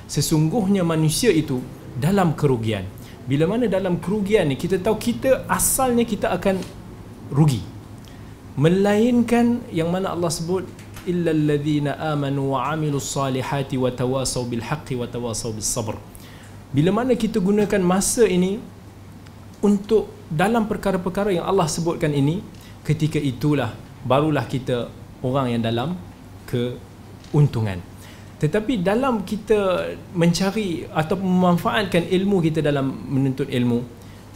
Sesungguhnya manusia itu dalam kerugian. Bila mana dalam kerugian ni kita tahu kita asalnya kita akan rugi. Melainkan yang mana Allah sebut illa alladhina amanu wa amilus salihati wa tawasaw bil haqqi wa tawasaw bis sabr. Bila mana kita gunakan masa ini untuk dalam perkara-perkara yang Allah sebutkan ini ketika itulah barulah kita orang yang dalam keuntungan tetapi dalam kita mencari atau memanfaatkan ilmu kita dalam menuntut ilmu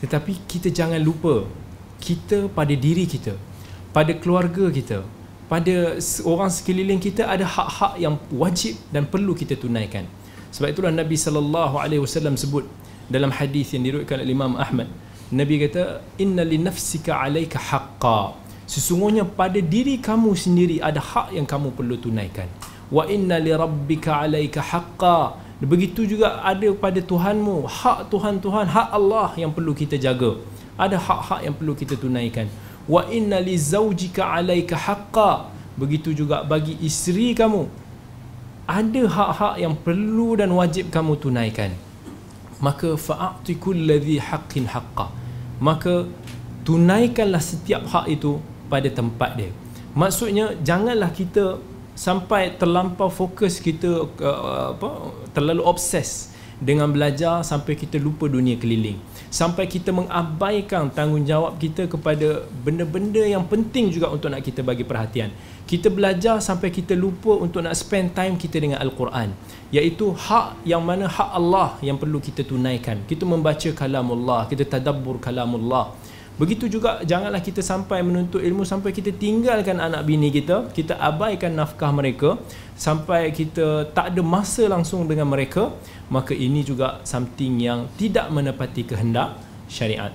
tetapi kita jangan lupa kita pada diri kita pada keluarga kita pada orang sekeliling kita ada hak-hak yang wajib dan perlu kita tunaikan. Sebab itulah Nabi sallallahu alaihi wasallam sebut dalam hadis yang diriwayatkan oleh Imam Ahmad. Nabi kata inna li nafsika alayka haqqa. Sesungguhnya pada diri kamu sendiri ada hak yang kamu perlu tunaikan. Wa inna li rabbika alaika haqqa. Begitu juga ada pada Tuhanmu hak Tuhan Tuhan hak Allah yang perlu kita jaga. Ada hak-hak yang perlu kita tunaikan wa inna li zawjika alaika haqqa. Begitu juga bagi isteri kamu. Ada hak-hak yang perlu dan wajib kamu tunaikan. Maka fa'ati kulladhi haqqin haqqa. Maka tunaikanlah setiap hak itu pada tempat dia. Maksudnya janganlah kita sampai terlampau fokus kita uh, apa terlalu obses dengan belajar sampai kita lupa dunia keliling sampai kita mengabaikan tanggungjawab kita kepada benda-benda yang penting juga untuk nak kita bagi perhatian. Kita belajar sampai kita lupa untuk nak spend time kita dengan al-Quran. Iaitu hak yang mana hak Allah yang perlu kita tunaikan. Kita membaca kalamullah kita tadabbur kalamullah Begitu juga janganlah kita sampai menuntut ilmu sampai kita tinggalkan anak bini kita, kita abaikan nafkah mereka sampai kita tak ada masa langsung dengan mereka, maka ini juga something yang tidak menepati kehendak syariat.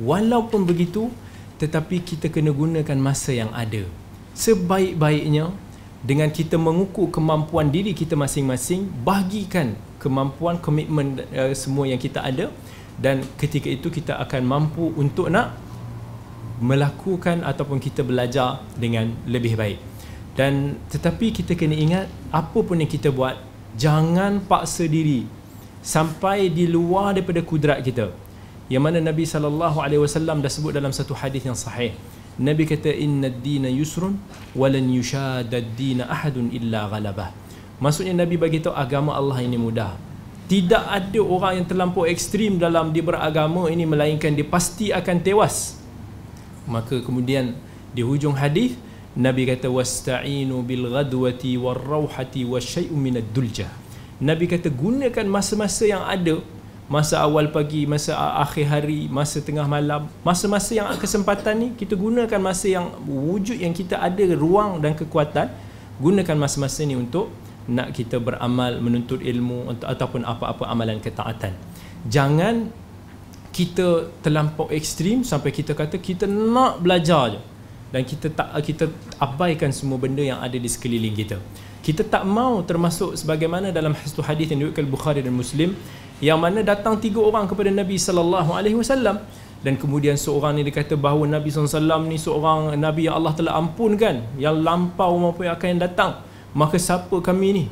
Walaupun begitu, tetapi kita kena gunakan masa yang ada. Sebaik-baiknya dengan kita mengukur kemampuan diri kita masing-masing, bagikan kemampuan komitmen uh, semua yang kita ada dan ketika itu kita akan mampu untuk nak melakukan ataupun kita belajar dengan lebih baik. Dan tetapi kita kena ingat apa pun yang kita buat jangan paksa diri sampai di luar daripada kudrat kita. Yang mana Nabi sallallahu alaihi wasallam dah sebut dalam satu hadis yang sahih. Nabi kata inna ad-dina yusrun wa lan yushadda ad-dina ahadun illa ghalabah. Maksudnya Nabi bagi tahu agama Allah ini mudah tidak ada orang yang terlampau ekstrim dalam dia beragama ini melainkan dia pasti akan tewas. Maka kemudian di hujung hadis Nabi kata wasta'inu bil ghadwati war rauhati wasyai'un min ad-dulja Nabi kata gunakan masa-masa yang ada. Masa awal pagi, masa akhir hari, masa tengah malam, masa-masa yang kesempatan ni kita gunakan masa yang wujud yang kita ada ruang dan kekuatan. Gunakan masa-masa ni untuk nak kita beramal menuntut ilmu ataupun apa-apa amalan ketaatan. Jangan kita terlampau ekstrim sampai kita kata kita nak belajar je. Dan kita tak kita abaikan semua benda yang ada di sekeliling kita. Kita tak mau termasuk sebagaimana dalam satu hadis yang diriwayatkan Bukhari dan Muslim yang mana datang tiga orang kepada Nabi sallallahu alaihi wasallam dan kemudian seorang ni dia kata bahawa Nabi SAW ni seorang Nabi yang Allah telah ampunkan yang lampau maupun yang akan datang maka siapa kami ni?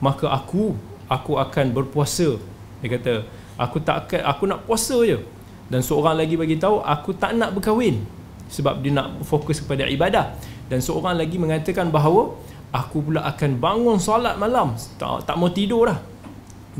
Maka aku aku akan berpuasa. Dia kata aku tak akan aku nak puasa je. Dan seorang lagi bagi tahu aku tak nak berkahwin. Sebab dia nak fokus kepada ibadah. Dan seorang lagi mengatakan bahawa aku pula akan bangun solat malam. Tak, tak mau tidur dah.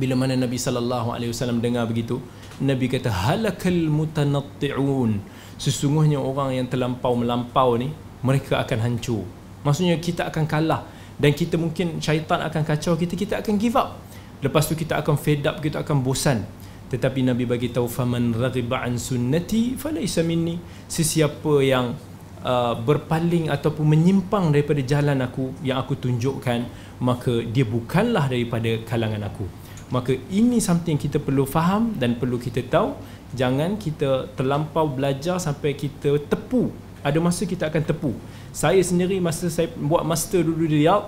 Bila mana Nabi sallallahu alaihi wasallam dengar begitu Nabi kata halakal mutanatti'un. Sesungguhnya orang yang terlampau melampau ni mereka akan hancur. Maksudnya kita akan kalah dan kita mungkin syaitan akan kacau kita kita akan give up. Lepas tu kita akan fed up kita akan bosan. Tetapi nabi bagi tahu faman raghiba an sunnati falaysa minni. Sesiapa yang uh, berpaling ataupun menyimpang daripada jalan aku yang aku tunjukkan maka dia bukanlah daripada kalangan aku. Maka ini something kita perlu faham dan perlu kita tahu. Jangan kita terlampau belajar sampai kita tepu. Ada masa kita akan tepu saya sendiri masa saya buat master dulu di Riyadh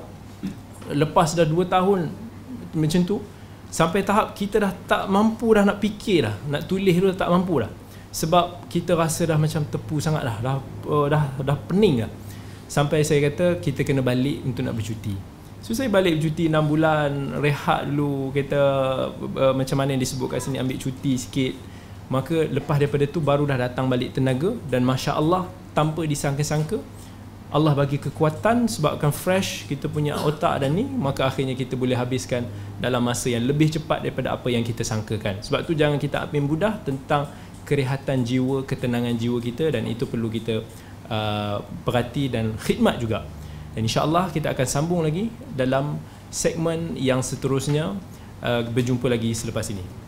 lepas dah 2 tahun macam tu sampai tahap kita dah tak mampu dah nak fikir dah nak tulis tu tak mampu dah. Sebab kita rasa dah macam tepu sangat dah dah uh, dah, dah pening dah. Sampai saya kata kita kena balik untuk nak bercuti. So saya balik bercuti 6 bulan rehat dulu kata uh, macam mana yang disebut kat sini ambil cuti sikit. Maka lepas daripada tu baru dah datang balik tenaga dan masya Allah tanpa disangka-sangka Allah bagi kekuatan sebabkan fresh kita punya otak dan ni maka akhirnya kita boleh habiskan dalam masa yang lebih cepat daripada apa yang kita sangkakan. Sebab tu jangan kita ambil mudah tentang kerehatan jiwa ketenangan jiwa kita dan itu perlu kita uh, perhati dan khidmat juga. Dan insyaAllah kita akan sambung lagi dalam segmen yang seterusnya. Uh, berjumpa lagi selepas ini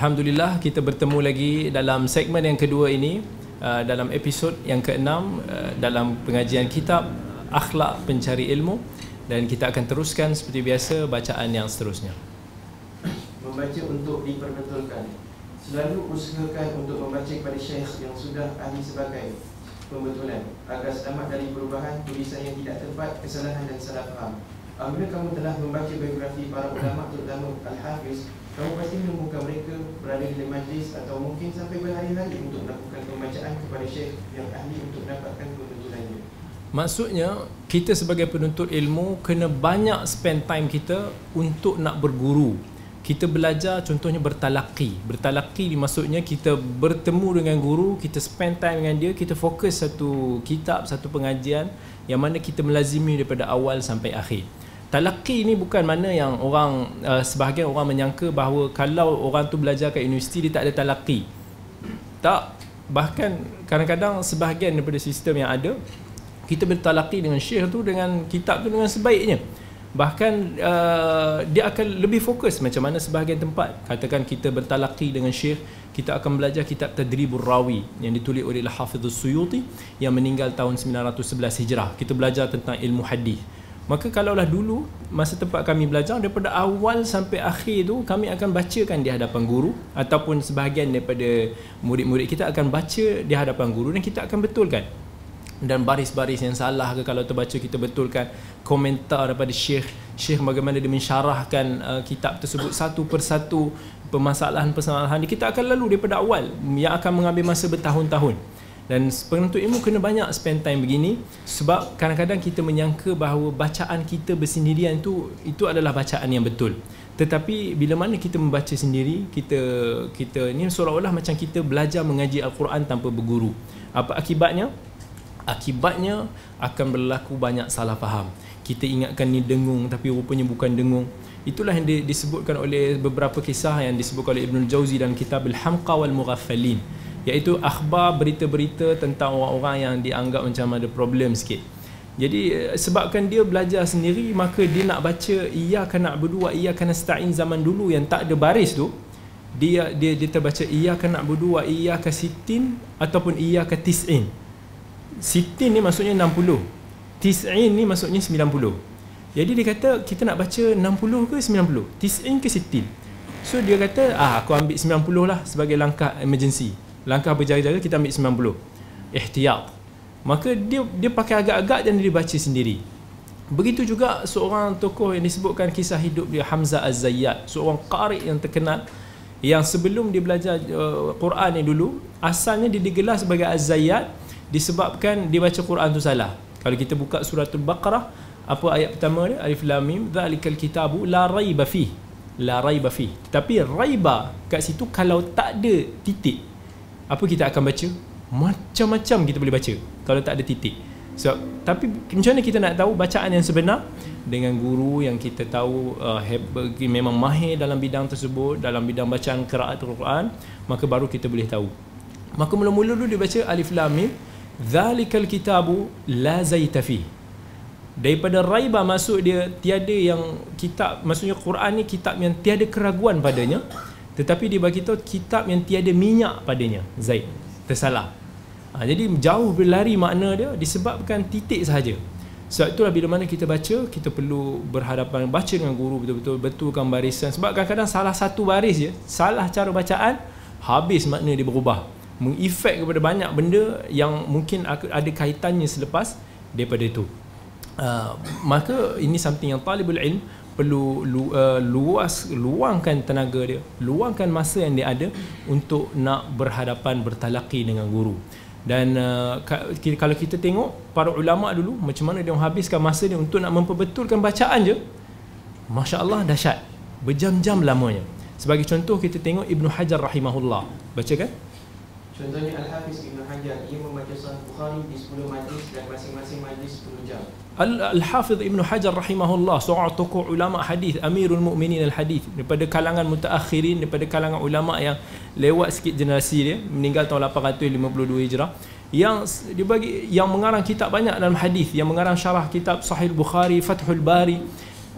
Alhamdulillah kita bertemu lagi dalam segmen yang kedua ini uh, dalam episod yang keenam uh, dalam pengajian kitab Akhlak Pencari Ilmu dan kita akan teruskan seperti biasa bacaan yang seterusnya. Membaca untuk diperbetulkan. Selalu usahakan untuk membaca kepada syekh yang sudah ahli sebagai pembetulan agar selamat dari perubahan, tulisan yang tidak tepat, kesalahan dan salah faham. Apabila kamu telah membaca biografi para ulama terutama Al-Hafiz, kamu pasti menemukan mereka berada di majlis atau mungkin sampai berhari-hari untuk melakukan pembacaan kepada syekh yang ahli untuk mendapatkan pembetulannya. Maksudnya kita sebagai penuntut ilmu kena banyak spend time kita untuk nak berguru. Kita belajar contohnya bertalaki. Bertalaki maksudnya kita bertemu dengan guru, kita spend time dengan dia, kita fokus satu kitab, satu pengajian yang mana kita melazimi daripada awal sampai akhir. Talaki ni bukan mana yang orang uh, sebahagian orang menyangka bahawa kalau orang tu belajar kat universiti dia tak ada talaki. Tak, bahkan kadang-kadang sebahagian daripada sistem yang ada kita bertalaki dengan syekh tu dengan kitab tu dengan sebaiknya. Bahkan uh, dia akan lebih fokus macam mana sebahagian tempat. Katakan kita bertalaki dengan syekh kita akan belajar kitab Tadribur Rawi yang ditulis oleh Al-Hafidh Suyuti yang meninggal tahun 911 Hijrah. Kita belajar tentang ilmu hadis maka kalaulah dulu masa tempat kami belajar daripada awal sampai akhir tu kami akan bacakan di hadapan guru ataupun sebahagian daripada murid-murid kita akan baca di hadapan guru dan kita akan betulkan. Dan baris-baris yang salah ke kalau terbaca kita betulkan komentar daripada syekh syekh bagaimana dia mensyarahkan uh, kitab tersebut satu persatu permasalahan-permasalahan kita akan lalu daripada awal yang akan mengambil masa bertahun-tahun dan penuntut ilmu kena banyak spend time begini sebab kadang-kadang kita menyangka bahawa bacaan kita bersendirian itu itu adalah bacaan yang betul. Tetapi bila mana kita membaca sendiri kita kita ni seolah-olah macam kita belajar mengaji al-Quran tanpa berguru. Apa akibatnya? Akibatnya akan berlaku banyak salah faham. Kita ingatkan ni dengung tapi rupanya bukan dengung. Itulah yang disebutkan oleh beberapa kisah yang disebutkan oleh Ibn Jauzi dalam kitab Al-Hamqa wal Mughaffalin iaitu akhbar berita-berita tentang orang-orang yang dianggap macam ada problem sikit. Jadi sebabkan dia belajar sendiri maka dia nak baca ia nak berdua? Ia akan nasta'in zaman dulu yang tak ada baris tu? Dia dia dia terbaca ia nak berdua? Ia akan sitin ataupun ia akan tis'in? Sitin ni maksudnya 60 Tis'in ni maksudnya 90 Jadi dia kata kita nak baca 60 ke 90 Tis'in ke Sitin So dia kata ah aku ambil 90 lah sebagai langkah emergency Langkah berjaga-jaga kita ambil 90 Ihtiyat Maka dia dia pakai agak-agak dan dia baca sendiri Begitu juga seorang tokoh yang disebutkan kisah hidup dia Hamzah Az-Zayyad Seorang qari yang terkenal yang sebelum dia belajar uh, Quran ni dulu asalnya dia digelar sebagai Az-Zayyad disebabkan dia baca Quran tu salah. Kalau kita buka suratul Baqarah, apa ayat pertama dia? Alif Lam Mim, dzalikal kitabu la raiba fi. La raiba fi. Tapi raiba kat situ kalau tak ada titik, apa kita akan baca? Macam-macam kita boleh baca kalau tak ada titik. So, tapi macam mana kita nak tahu bacaan yang sebenar dengan guru yang kita tahu uh, memang mahir dalam bidang tersebut, dalam bidang bacaan qiraat Al-Quran, maka baru kita boleh tahu. Maka mula-mula dulu dia baca Alif Lam Mim, Zalikal kitabu la zaita fi. Daripada raiba masuk dia tiada yang kitab maksudnya Quran ni kitab yang tiada keraguan padanya tetapi dia bagi tahu kitab yang tiada minyak padanya Zaid. Tersalah. Ha, jadi jauh berlari makna dia disebabkan titik sahaja. Sebab itulah bila mana kita baca kita perlu berhadapan baca dengan guru betul-betul betulkan barisan. Sebab kadang-kadang salah satu baris je salah cara bacaan habis makna dia berubah. Mengefek kepada banyak benda yang mungkin ada kaitannya selepas daripada itu. Uh, maka ini something yang talibul ilm perlu lu, uh, luas luangkan tenaga dia, luangkan masa yang dia ada untuk nak berhadapan bertalaki dengan guru. Dan uh, kalau kita tengok para ulama dulu macam mana dia menghabiskan masa dia untuk nak memperbetulkan bacaan je. Masya-Allah dahsyat. Berjam-jam lamanya. Sebagai contoh kita tengok Ibnu Hajar rahimahullah. Baca kan? Contohnya Al-Hafiz Ibn Hajar Ia membaca Sahih Bukhari di 10 majlis Dan masing-masing majlis 10 jam Al-Hafiz Ibn Hajar rahimahullah Seorang tokoh ulama hadis Amirul Mukminin al-Hadis Daripada kalangan mutaakhirin Daripada kalangan ulama yang Lewat sikit generasi dia Meninggal tahun 852 Hijrah yang dia bagi yang mengarang kitab banyak dalam hadis yang mengarang syarah kitab Sahih Bukhari Fathul Bari.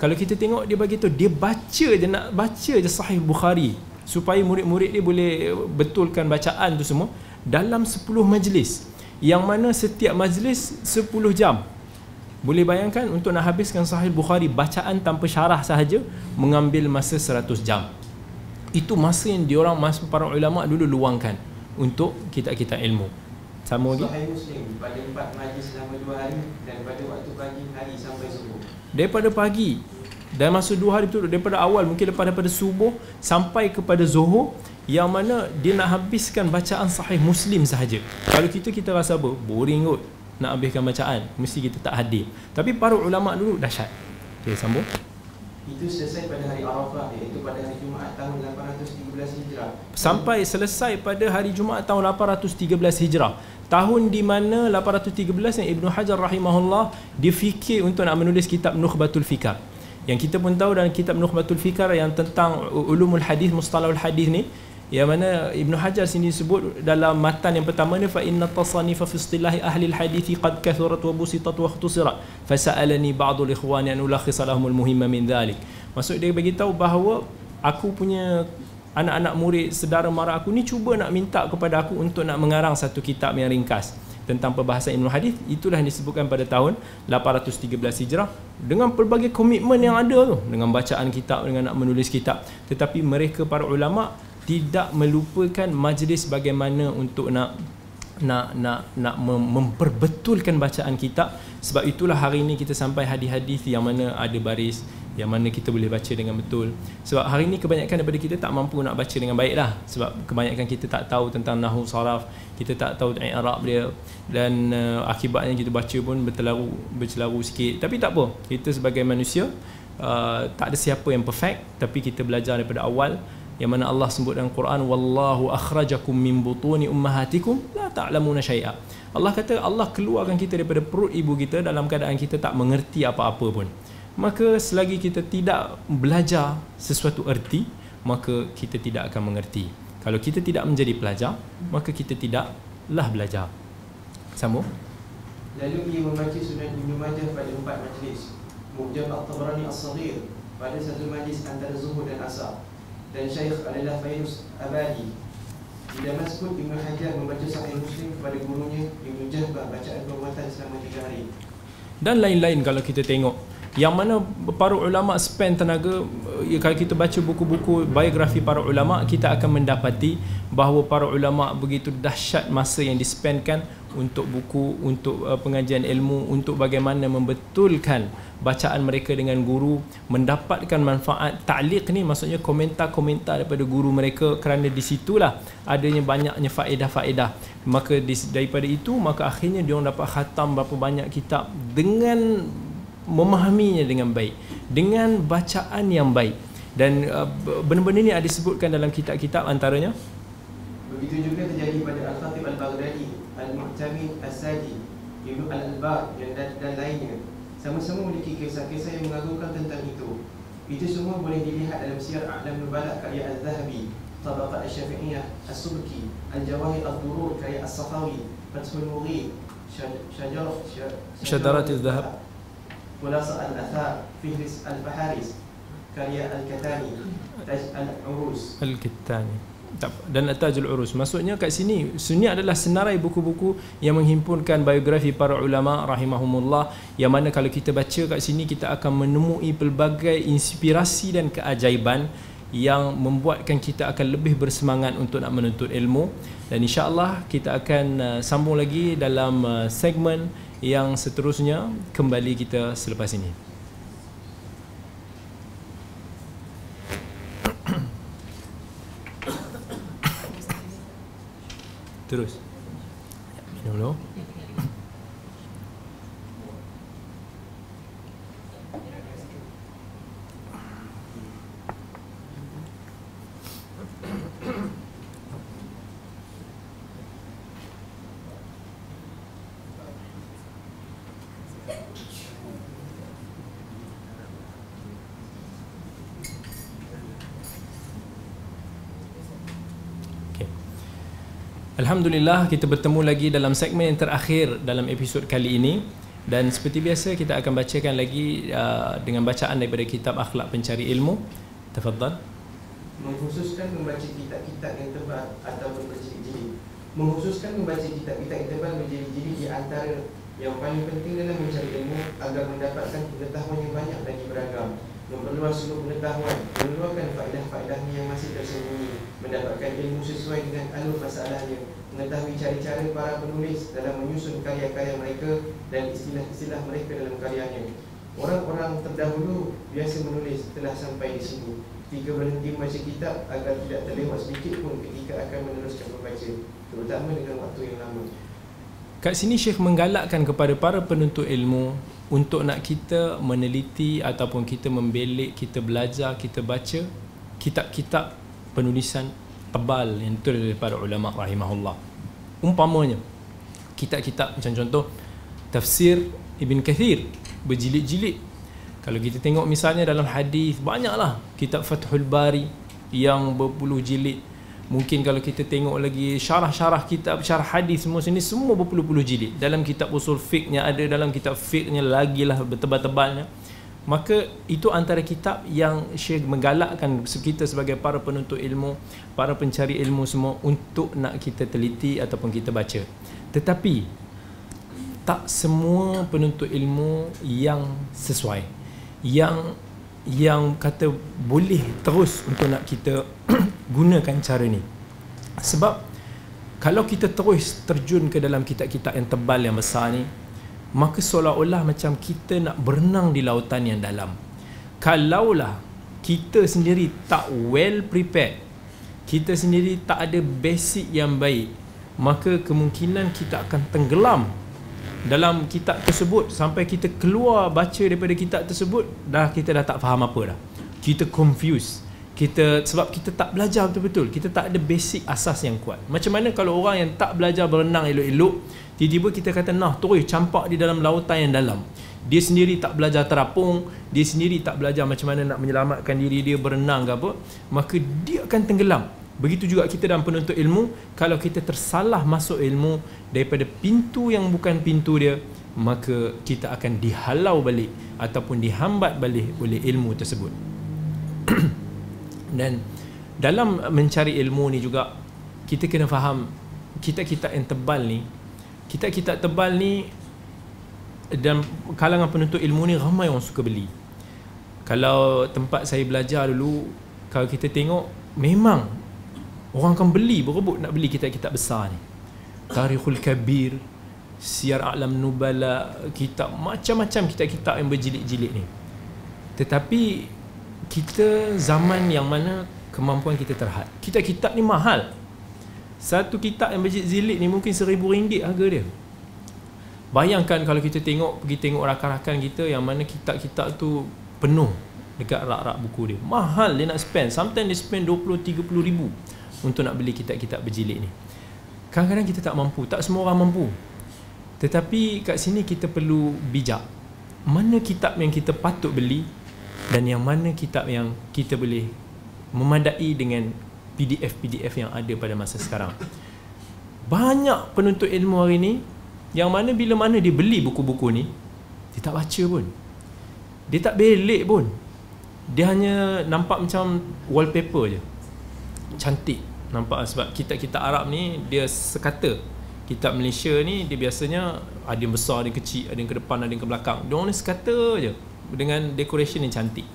Kalau kita tengok dia bagi tu dia baca je nak baca je Sahih Bukhari supaya murid-murid dia boleh betulkan bacaan tu semua dalam 10 majlis. Yang mana setiap majlis 10 jam boleh bayangkan untuk nak habiskan Sahih Bukhari bacaan tanpa syarah sahaja mengambil masa 100 jam. Itu masa yang diorang masa para ulama dulu luangkan untuk kita-kita ilmu. Sama lagi? Sahih Muslim pada empat majlis selama dua hari dan pada waktu pagi hari sampai subuh. Daripada pagi dan masa dua hari betul daripada awal mungkin daripada pada subuh sampai kepada zuhur yang mana dia nak habiskan bacaan sahih Muslim sahaja. Kalau kita kita rasa apa? Boring kot nak habiskan bacaan mesti kita tak hadir. Tapi para ulama dulu dahsyat. Okey sambung. Itu selesai pada hari Arafah iaitu pada hari Jumaat tahun 813 Hijrah. Sampai selesai pada hari Jumaat tahun 813 Hijrah. Tahun di mana 813 yang Ibnu Hajar rahimahullah dia fikir untuk nak menulis kitab Nukhbatul Fikar. Yang kita pun tahu dalam kitab Nukhbatul Fikar yang tentang ulumul hadis mustalahul hadis ni yang mana Ibnu Hajar sini sebut dalam matan yang pertama ni fa inna tasanif fi istilahi ahli alhadith qad kathurat wa busitat wa ikhtusirat. Fa sa'alani ba'dul ikhwani an ulakhis lahum almuhimma min dhalik. Maksud dia bagi tahu bahawa aku punya anak-anak murid saudara mara aku ni cuba nak minta kepada aku untuk nak mengarang satu kitab yang ringkas tentang perbahasan ilmu hadis itulah yang disebutkan pada tahun 813 Hijrah dengan pelbagai komitmen yang ada tu dengan bacaan kitab dengan nak menulis kitab. Tetapi mereka para ulama tidak melupakan majlis bagaimana untuk nak nak nak nak memperbetulkan bacaan kitab. Sebab itulah hari ini kita sampai hadis-hadis yang mana ada baris yang mana kita boleh baca dengan betul. Sebab hari ini kebanyakan daripada kita tak mampu nak baca dengan baik lah sebab kebanyakan kita tak tahu tentang nahu saraf kita tak tahu Arab dia. Dan uh, akibatnya kita baca pun bertelaru bercelaru sikit. Tapi tak apa kita sebagai manusia uh, tak ada siapa yang perfect. Tapi kita belajar daripada awal yang mana Allah sebut dalam Quran wallahu akhrajakum min butuni ummahatikum la ta'lamuna syai'a. Allah kata Allah keluarkan kita daripada perut ibu kita dalam keadaan kita tak mengerti apa-apa pun. Maka selagi kita tidak belajar sesuatu erti maka kita tidak akan mengerti. Kalau kita tidak menjadi pelajar maka kita tidaklah belajar. Sambung. Lalu ia membaca sunan Ibnu Majah pada empat majlis. Mujam At-Tabrani As-Saghir pada satu majlis antara Zuhur dan Asar dan Syekh adalah Fairuz Abadi. Di Damas pun Ibn Hajar membaca Sahih Muslim kepada gurunya Ibn Jahbah bacaan perbuatan selama tiga hari. Dan lain-lain kalau kita tengok yang mana para ulama spend tenaga ya, kalau kita baca buku-buku biografi para ulama kita akan mendapati bahawa para ulama begitu dahsyat masa yang dispendkan untuk buku untuk uh, pengajian ilmu untuk bagaimana membetulkan bacaan mereka dengan guru mendapatkan manfaat. Ta'liq ni maksudnya komentar-komentar daripada guru mereka kerana di situlah adanya banyaknya faedah-faedah. Maka daripada itu maka akhirnya dia orang dapat khatam berapa banyak kitab dengan memahaminya dengan baik dengan bacaan yang baik. Dan uh, benda-benda ini ada disebutkan dalam kitab-kitab antaranya. Begitu juga terjadi pada Al-Khatib Al-Baghdadi Al-Mu'tamid As-Sadi Ibn Al-Albar dan, dan, dan lainnya sama-sama memiliki kisah-kisah yang mengagumkan tentang itu itu semua boleh dilihat dalam siar A'lam Nubala karya Al-Zahabi Tabaqat Al-Syafi'iyah As-Subki Al-Jawahir Al-Durur karya As-Sakhawi Fathul Syajarah Syadarat Al-Zahab خلاصة الأثار فهرس karya Al-Katani Taj Al-Urus Al-Katani dan Tajul Urus. Maksudnya kat sini sunni adalah senarai buku-buku yang menghimpunkan biografi para ulama rahimahumullah yang mana kalau kita baca kat sini kita akan menemui pelbagai inspirasi dan keajaiban yang membuatkan kita akan lebih bersemangat untuk nak menuntut ilmu. Dan insya-Allah kita akan uh, sambung lagi dalam uh, segmen yang seterusnya. Kembali kita selepas ini. Terus. Minum dulu. Alhamdulillah kita bertemu lagi dalam segmen yang terakhir dalam episod kali ini dan seperti biasa kita akan bacakan lagi uh, dengan bacaan daripada kitab Akhlak Pencari Ilmu. Tafadhal. mengkhususkan membaca kitab-kitab yang tebal ataupun berjilid-jilid mengkhususkan membaca kitab-kitab yang tebal berjilid-jilid di antara yang paling penting dalam mencari ilmu agar mendapatkan pengetahuan yang banyak dan beragam memperluas sumber pengetahuan mengeluarkan faedah-faedahnya yang masih tersembunyi. Mendapatkan ilmu sesuai dengan alur masalahnya. Mengetahui cara-cara para penulis dalam menyusun karya-karya mereka dan istilah-istilah mereka dalam karyanya. Orang-orang terdahulu biasa menulis telah sampai di sini ketika berhenti membaca kitab agar tidak terlewat sedikit pun ketika akan meneruskan membaca terutama dengan waktu yang lama. Kat sini Syekh menggalakkan kepada para penuntut ilmu untuk nak kita meneliti ataupun kita membelik, kita belajar, kita baca kitab-kitab penulisan tebal yang ditulis para ulama rahimahullah. Umpamanya kitab-kitab macam contoh tafsir Ibn Kathir berjilid-jilid. Kalau kita tengok misalnya dalam hadis banyaklah kitab Fathul Bari yang berpuluh jilid Mungkin kalau kita tengok lagi syarah-syarah kitab, syarah hadis semua sini semua berpuluh-puluh jilid. Dalam kitab usul fiqhnya ada, dalam kitab fiqhnya lagi lah bertebal-tebalnya. Maka itu antara kitab yang Syekh menggalakkan kita sebagai para penuntut ilmu, para pencari ilmu semua untuk nak kita teliti ataupun kita baca. Tetapi tak semua penuntut ilmu yang sesuai. Yang yang kata boleh terus untuk nak kita gunakan cara ni. Sebab kalau kita terus terjun ke dalam kitab-kitab yang tebal yang besar ni maka seolah-olah macam kita nak berenang di lautan yang dalam. Kalaulah kita sendiri tak well prepared kita sendiri tak ada basic yang baik maka kemungkinan kita akan tenggelam dalam kitab tersebut. Sampai kita keluar baca daripada kitab tersebut dah kita dah tak faham apa dah. Kita confused kita sebab kita tak belajar betul-betul. Kita tak ada basic asas yang kuat. Macam mana kalau orang yang tak belajar berenang elok-elok tiba-tiba kita kata nah terus campak di dalam lautan yang dalam. Dia sendiri tak belajar terapung dia sendiri tak belajar macam mana nak menyelamatkan diri dia berenang ke apa maka dia akan tenggelam. Begitu juga kita dalam penuntut ilmu Kalau kita tersalah masuk ilmu Daripada pintu yang bukan pintu dia Maka kita akan dihalau balik Ataupun dihambat balik oleh ilmu tersebut Dan dalam mencari ilmu ni juga Kita kena faham Kita-kita yang tebal ni Kita-kita tebal ni Dan kalangan penuntut ilmu ni Ramai orang suka beli Kalau tempat saya belajar dulu Kalau kita tengok Memang Orang akan beli berebut nak beli kitab-kitab besar ni. Tarikhul Kabir, Siyar A'lam Nubala, kitab macam-macam kitab-kitab yang berjilid-jilid ni. Tetapi kita zaman yang mana kemampuan kita terhad. Kitab-kitab ni mahal. Satu kitab yang berjilid-jilid ni mungkin seribu ringgit harga dia. Bayangkan kalau kita tengok pergi tengok rakan-rakan kita yang mana kitab-kitab tu penuh dekat rak-rak buku dia. Mahal dia nak spend. Sometimes dia spend 20 30 ribu untuk nak beli kitab-kitab berjilid ni. Kadang-kadang kita tak mampu, tak semua orang mampu. Tetapi kat sini kita perlu bijak. Mana kitab yang kita patut beli dan yang mana kitab yang kita boleh memadai dengan PDF-PDF yang ada pada masa sekarang. Banyak penuntut ilmu hari ni yang mana bila mana dia beli buku-buku ni, dia tak baca pun. Dia tak belik pun. Dia hanya nampak macam wallpaper je. Cantik nampak sebab kitab-kitab Arab ni dia sekata kitab Malaysia ni dia biasanya ada yang besar ada yang kecil ada yang ke depan ada yang ke belakang dia orang ni sekata je dengan decoration yang cantik.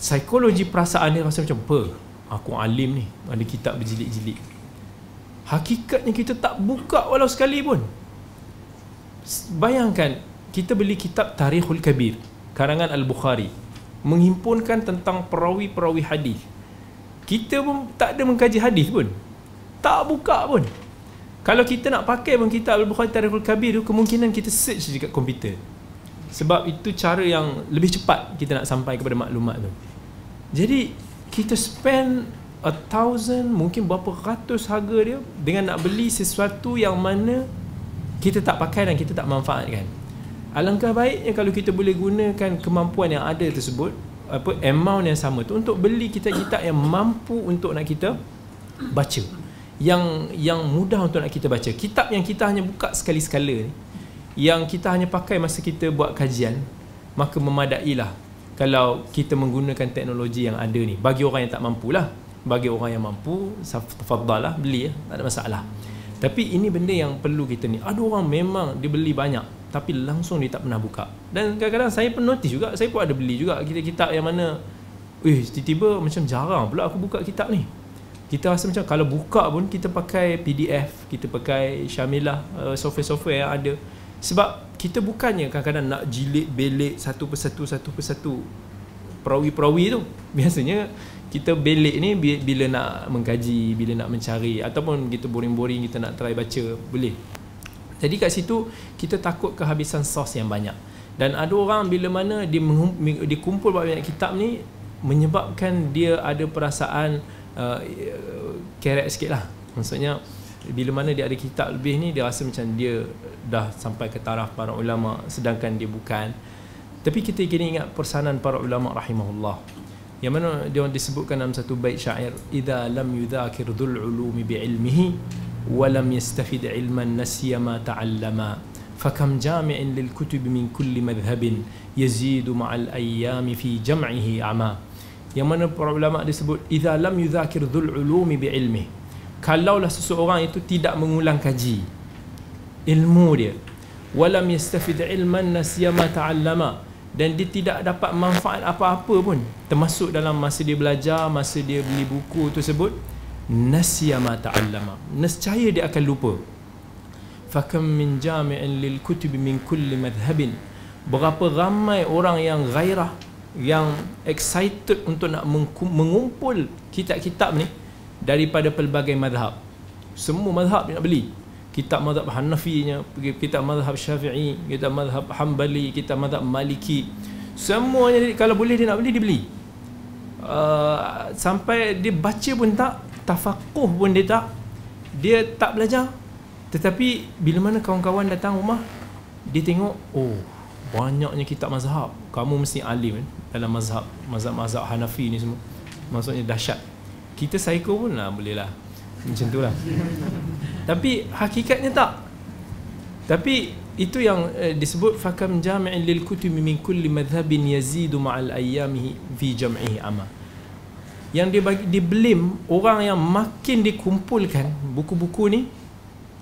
Psikologi perasaan dia rasa macam apa? Aku alim ni. Ada kitab berjilid-jilid. Hakikatnya kita tak buka walau sekali pun. Bayangkan kita beli kitab Tarikhul Kabir karangan Al-Bukhari menghimpunkan tentang perawi-perawi hadis. Kita pun tak ada mengkaji hadis pun. Tak buka pun. Kalau kita nak pakai pun kitab Al-Bukhari Tarikhul Kabir tu kemungkinan kita search dekat komputer sebab itu cara yang lebih cepat kita nak sampai kepada maklumat tu. Jadi kita spend a thousand mungkin berapa ratus harga dia dengan nak beli sesuatu yang mana kita tak pakai dan kita tak manfaatkan. Alangkah baiknya kalau kita boleh gunakan kemampuan yang ada tersebut apa amount yang sama tu untuk beli kitab-kitab yang mampu untuk nak kita baca. Yang yang mudah untuk nak kita baca. Kitab yang kita hanya buka sekali-sekala ni yang kita hanya pakai masa kita buat kajian maka memadailah kalau kita menggunakan teknologi yang ada ni. Bagi orang yang tak mampu lah bagi orang yang mampu tafadhal lah beli ya. Tak ada masalah. Tapi ini benda yang perlu kita ni. Ada orang memang dia beli banyak tapi langsung dia tak pernah buka. Dan kadang-kadang saya pun notice juga saya pun ada beli juga kitab-kitab yang mana eh tiba-tiba macam jarang pula aku buka kitab ni. Kita rasa macam kalau buka pun kita pakai PDF kita pakai Syamilah uh, software-software yang ada sebab kita bukannya kadang-kadang nak jilid belik satu persatu satu persatu perawi-perawi tu. Biasanya kita belik ni bila nak mengkaji bila nak mencari ataupun kita boring-boring kita nak try baca boleh. Jadi kat situ kita takut kehabisan sos yang banyak. Dan ada orang bila mana dia, dia kumpul banyak kitab ni menyebabkan dia ada perasaan uh, kerek sikit lah. Maksudnya bila mana dia ada kitab lebih ni dia rasa macam dia dah sampai ke taraf para ulama sedangkan dia bukan. Tapi kita kena ingat persanan para ulama rahimahullah. Yang mana dia disebutkan dalam satu bait syair idza lam yudhakir dhul ulumi bi ilmihi wa lam yastafid ilman nasiya ma ta'allama kutub min kulli madhhabin yazidu ma'al ayyami fi jam'ihi ama. Yang mana para ulama disebut lam yudhakir dhul ulumi bi ilmihi kalaulah seseorang itu tidak mengulang kaji ilmu dia walam yastafid ilman nasiya ma ta'allama dan dia tidak dapat manfaat apa-apa pun termasuk dalam masa dia belajar masa dia beli buku tersebut nasiya ma ta'allama. Nescaya dia akan lupa. Fakam min jami'in lil kutub min kulli madhhabin. Berapa ramai orang yang gairah yang excited untuk nak mengumpul kitab-kitab ni daripada pelbagai mazhab semua mazhab nak beli. Kitab mazhab Hanafinya kitab mazhab Syafi'i kitab mazhab Hambali kitab mazhab Maliki. Semuanya kalau boleh dia nak beli dia beli. Uh, sampai dia baca pun tak tafakuh pun dia tak dia tak belajar. Tetapi bila mana kawan-kawan datang rumah dia tengok oh banyaknya kitab mazhab kamu mesti alim kan dalam mazhab mazhab-mazhab Hanafi ni semua. Maksudnya dahsyat kita psycho pun lah boleh lah. Macam tu lah. Tapi hakikatnya tak. Tapi itu yang eh, disebut fakam jami'in lil kutubi min kulli madhhabin yazidu ma'al ayyamihi fi jam'ihi ama. Yang dia bagi dia blame orang yang makin dikumpulkan buku-buku ni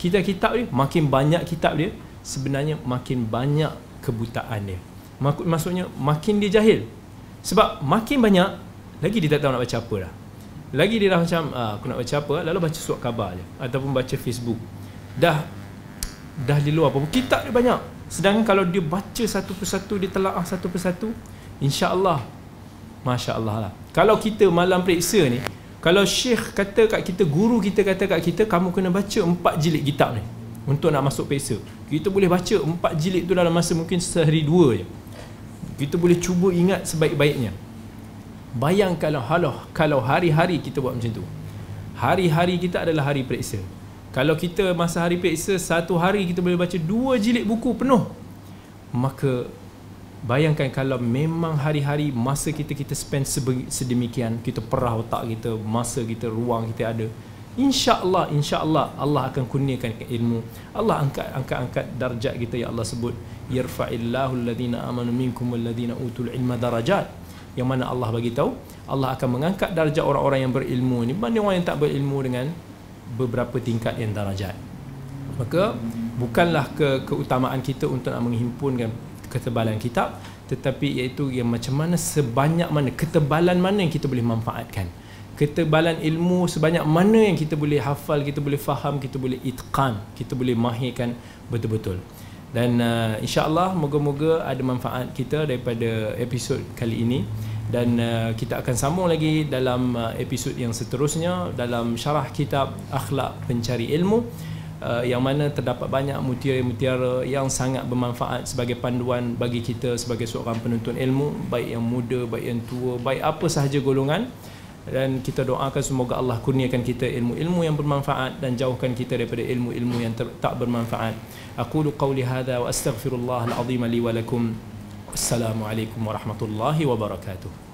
kitab-kitab dia makin banyak kitab dia sebenarnya makin banyak kebutaan dia. Maksudnya makin dia jahil. Sebab makin banyak lagi dia tak tahu nak baca apa dah lagi dia dah macam ah, aku nak baca apa? Lalu baca surat khabar je ataupun baca Facebook. Dah dah di luar apa kitab dia banyak. Sedangkan kalau dia baca satu persatu dia telaah satu persatu insya-Allah masya-Allah lah. Kalau kita malam periksa ni kalau syekh kata kat kita guru kita kata kat kita kamu kena baca empat jilid kitab ni untuk nak masuk periksa. Kita boleh baca empat jilid tu dalam masa mungkin sehari dua je. Kita boleh cuba ingat sebaik-baiknya Bayangkan kalau kalau hari-hari kita buat macam tu. Hari-hari kita adalah hari periksa. Kalau kita masa hari periksa satu hari kita boleh baca dua jilid buku penuh. Maka bayangkan kalau memang hari-hari masa kita kita spend sedemikian, kita perah otak kita, masa kita, ruang kita ada. Insya-Allah, insya-Allah Allah akan kurniakan ilmu. Allah angkat angkat angkat darjat kita ya Allah sebut yarfa'illahu alladhina amanu minkum walladhina utul ilma darajat yang mana Allah bagi tahu Allah akan mengangkat darjat orang-orang yang berilmu ni. Berbanding orang yang tak berilmu dengan beberapa tingkat yang darajat. Maka bukanlah ke keutamaan kita untuk nak menghimpunkan ketebalan kitab tetapi iaitu yang macam mana sebanyak mana ketebalan mana yang kita boleh manfaatkan. Ketebalan ilmu sebanyak mana yang kita boleh hafal kita boleh faham kita boleh itqan kita boleh mahirkan betul-betul dan uh, insya-Allah moga-moga ada manfaat kita daripada episod kali ini. Dan uh, kita akan sambung lagi dalam uh, episod yang seterusnya dalam syarah kitab akhlak pencari ilmu uh, yang mana terdapat banyak mutiara-mutiara yang sangat bermanfaat sebagai panduan bagi kita sebagai seorang penuntut ilmu baik yang muda baik yang tua baik apa sahaja golongan dan kita doakan semoga Allah kurniakan kita ilmu-ilmu yang bermanfaat dan jauhkan kita daripada ilmu-ilmu yang tak bermanfaat. Aku qawli hadha wa astaghfirullah al-azim li wa lakum. Assalamualaikum warahmatullahi wabarakatuh.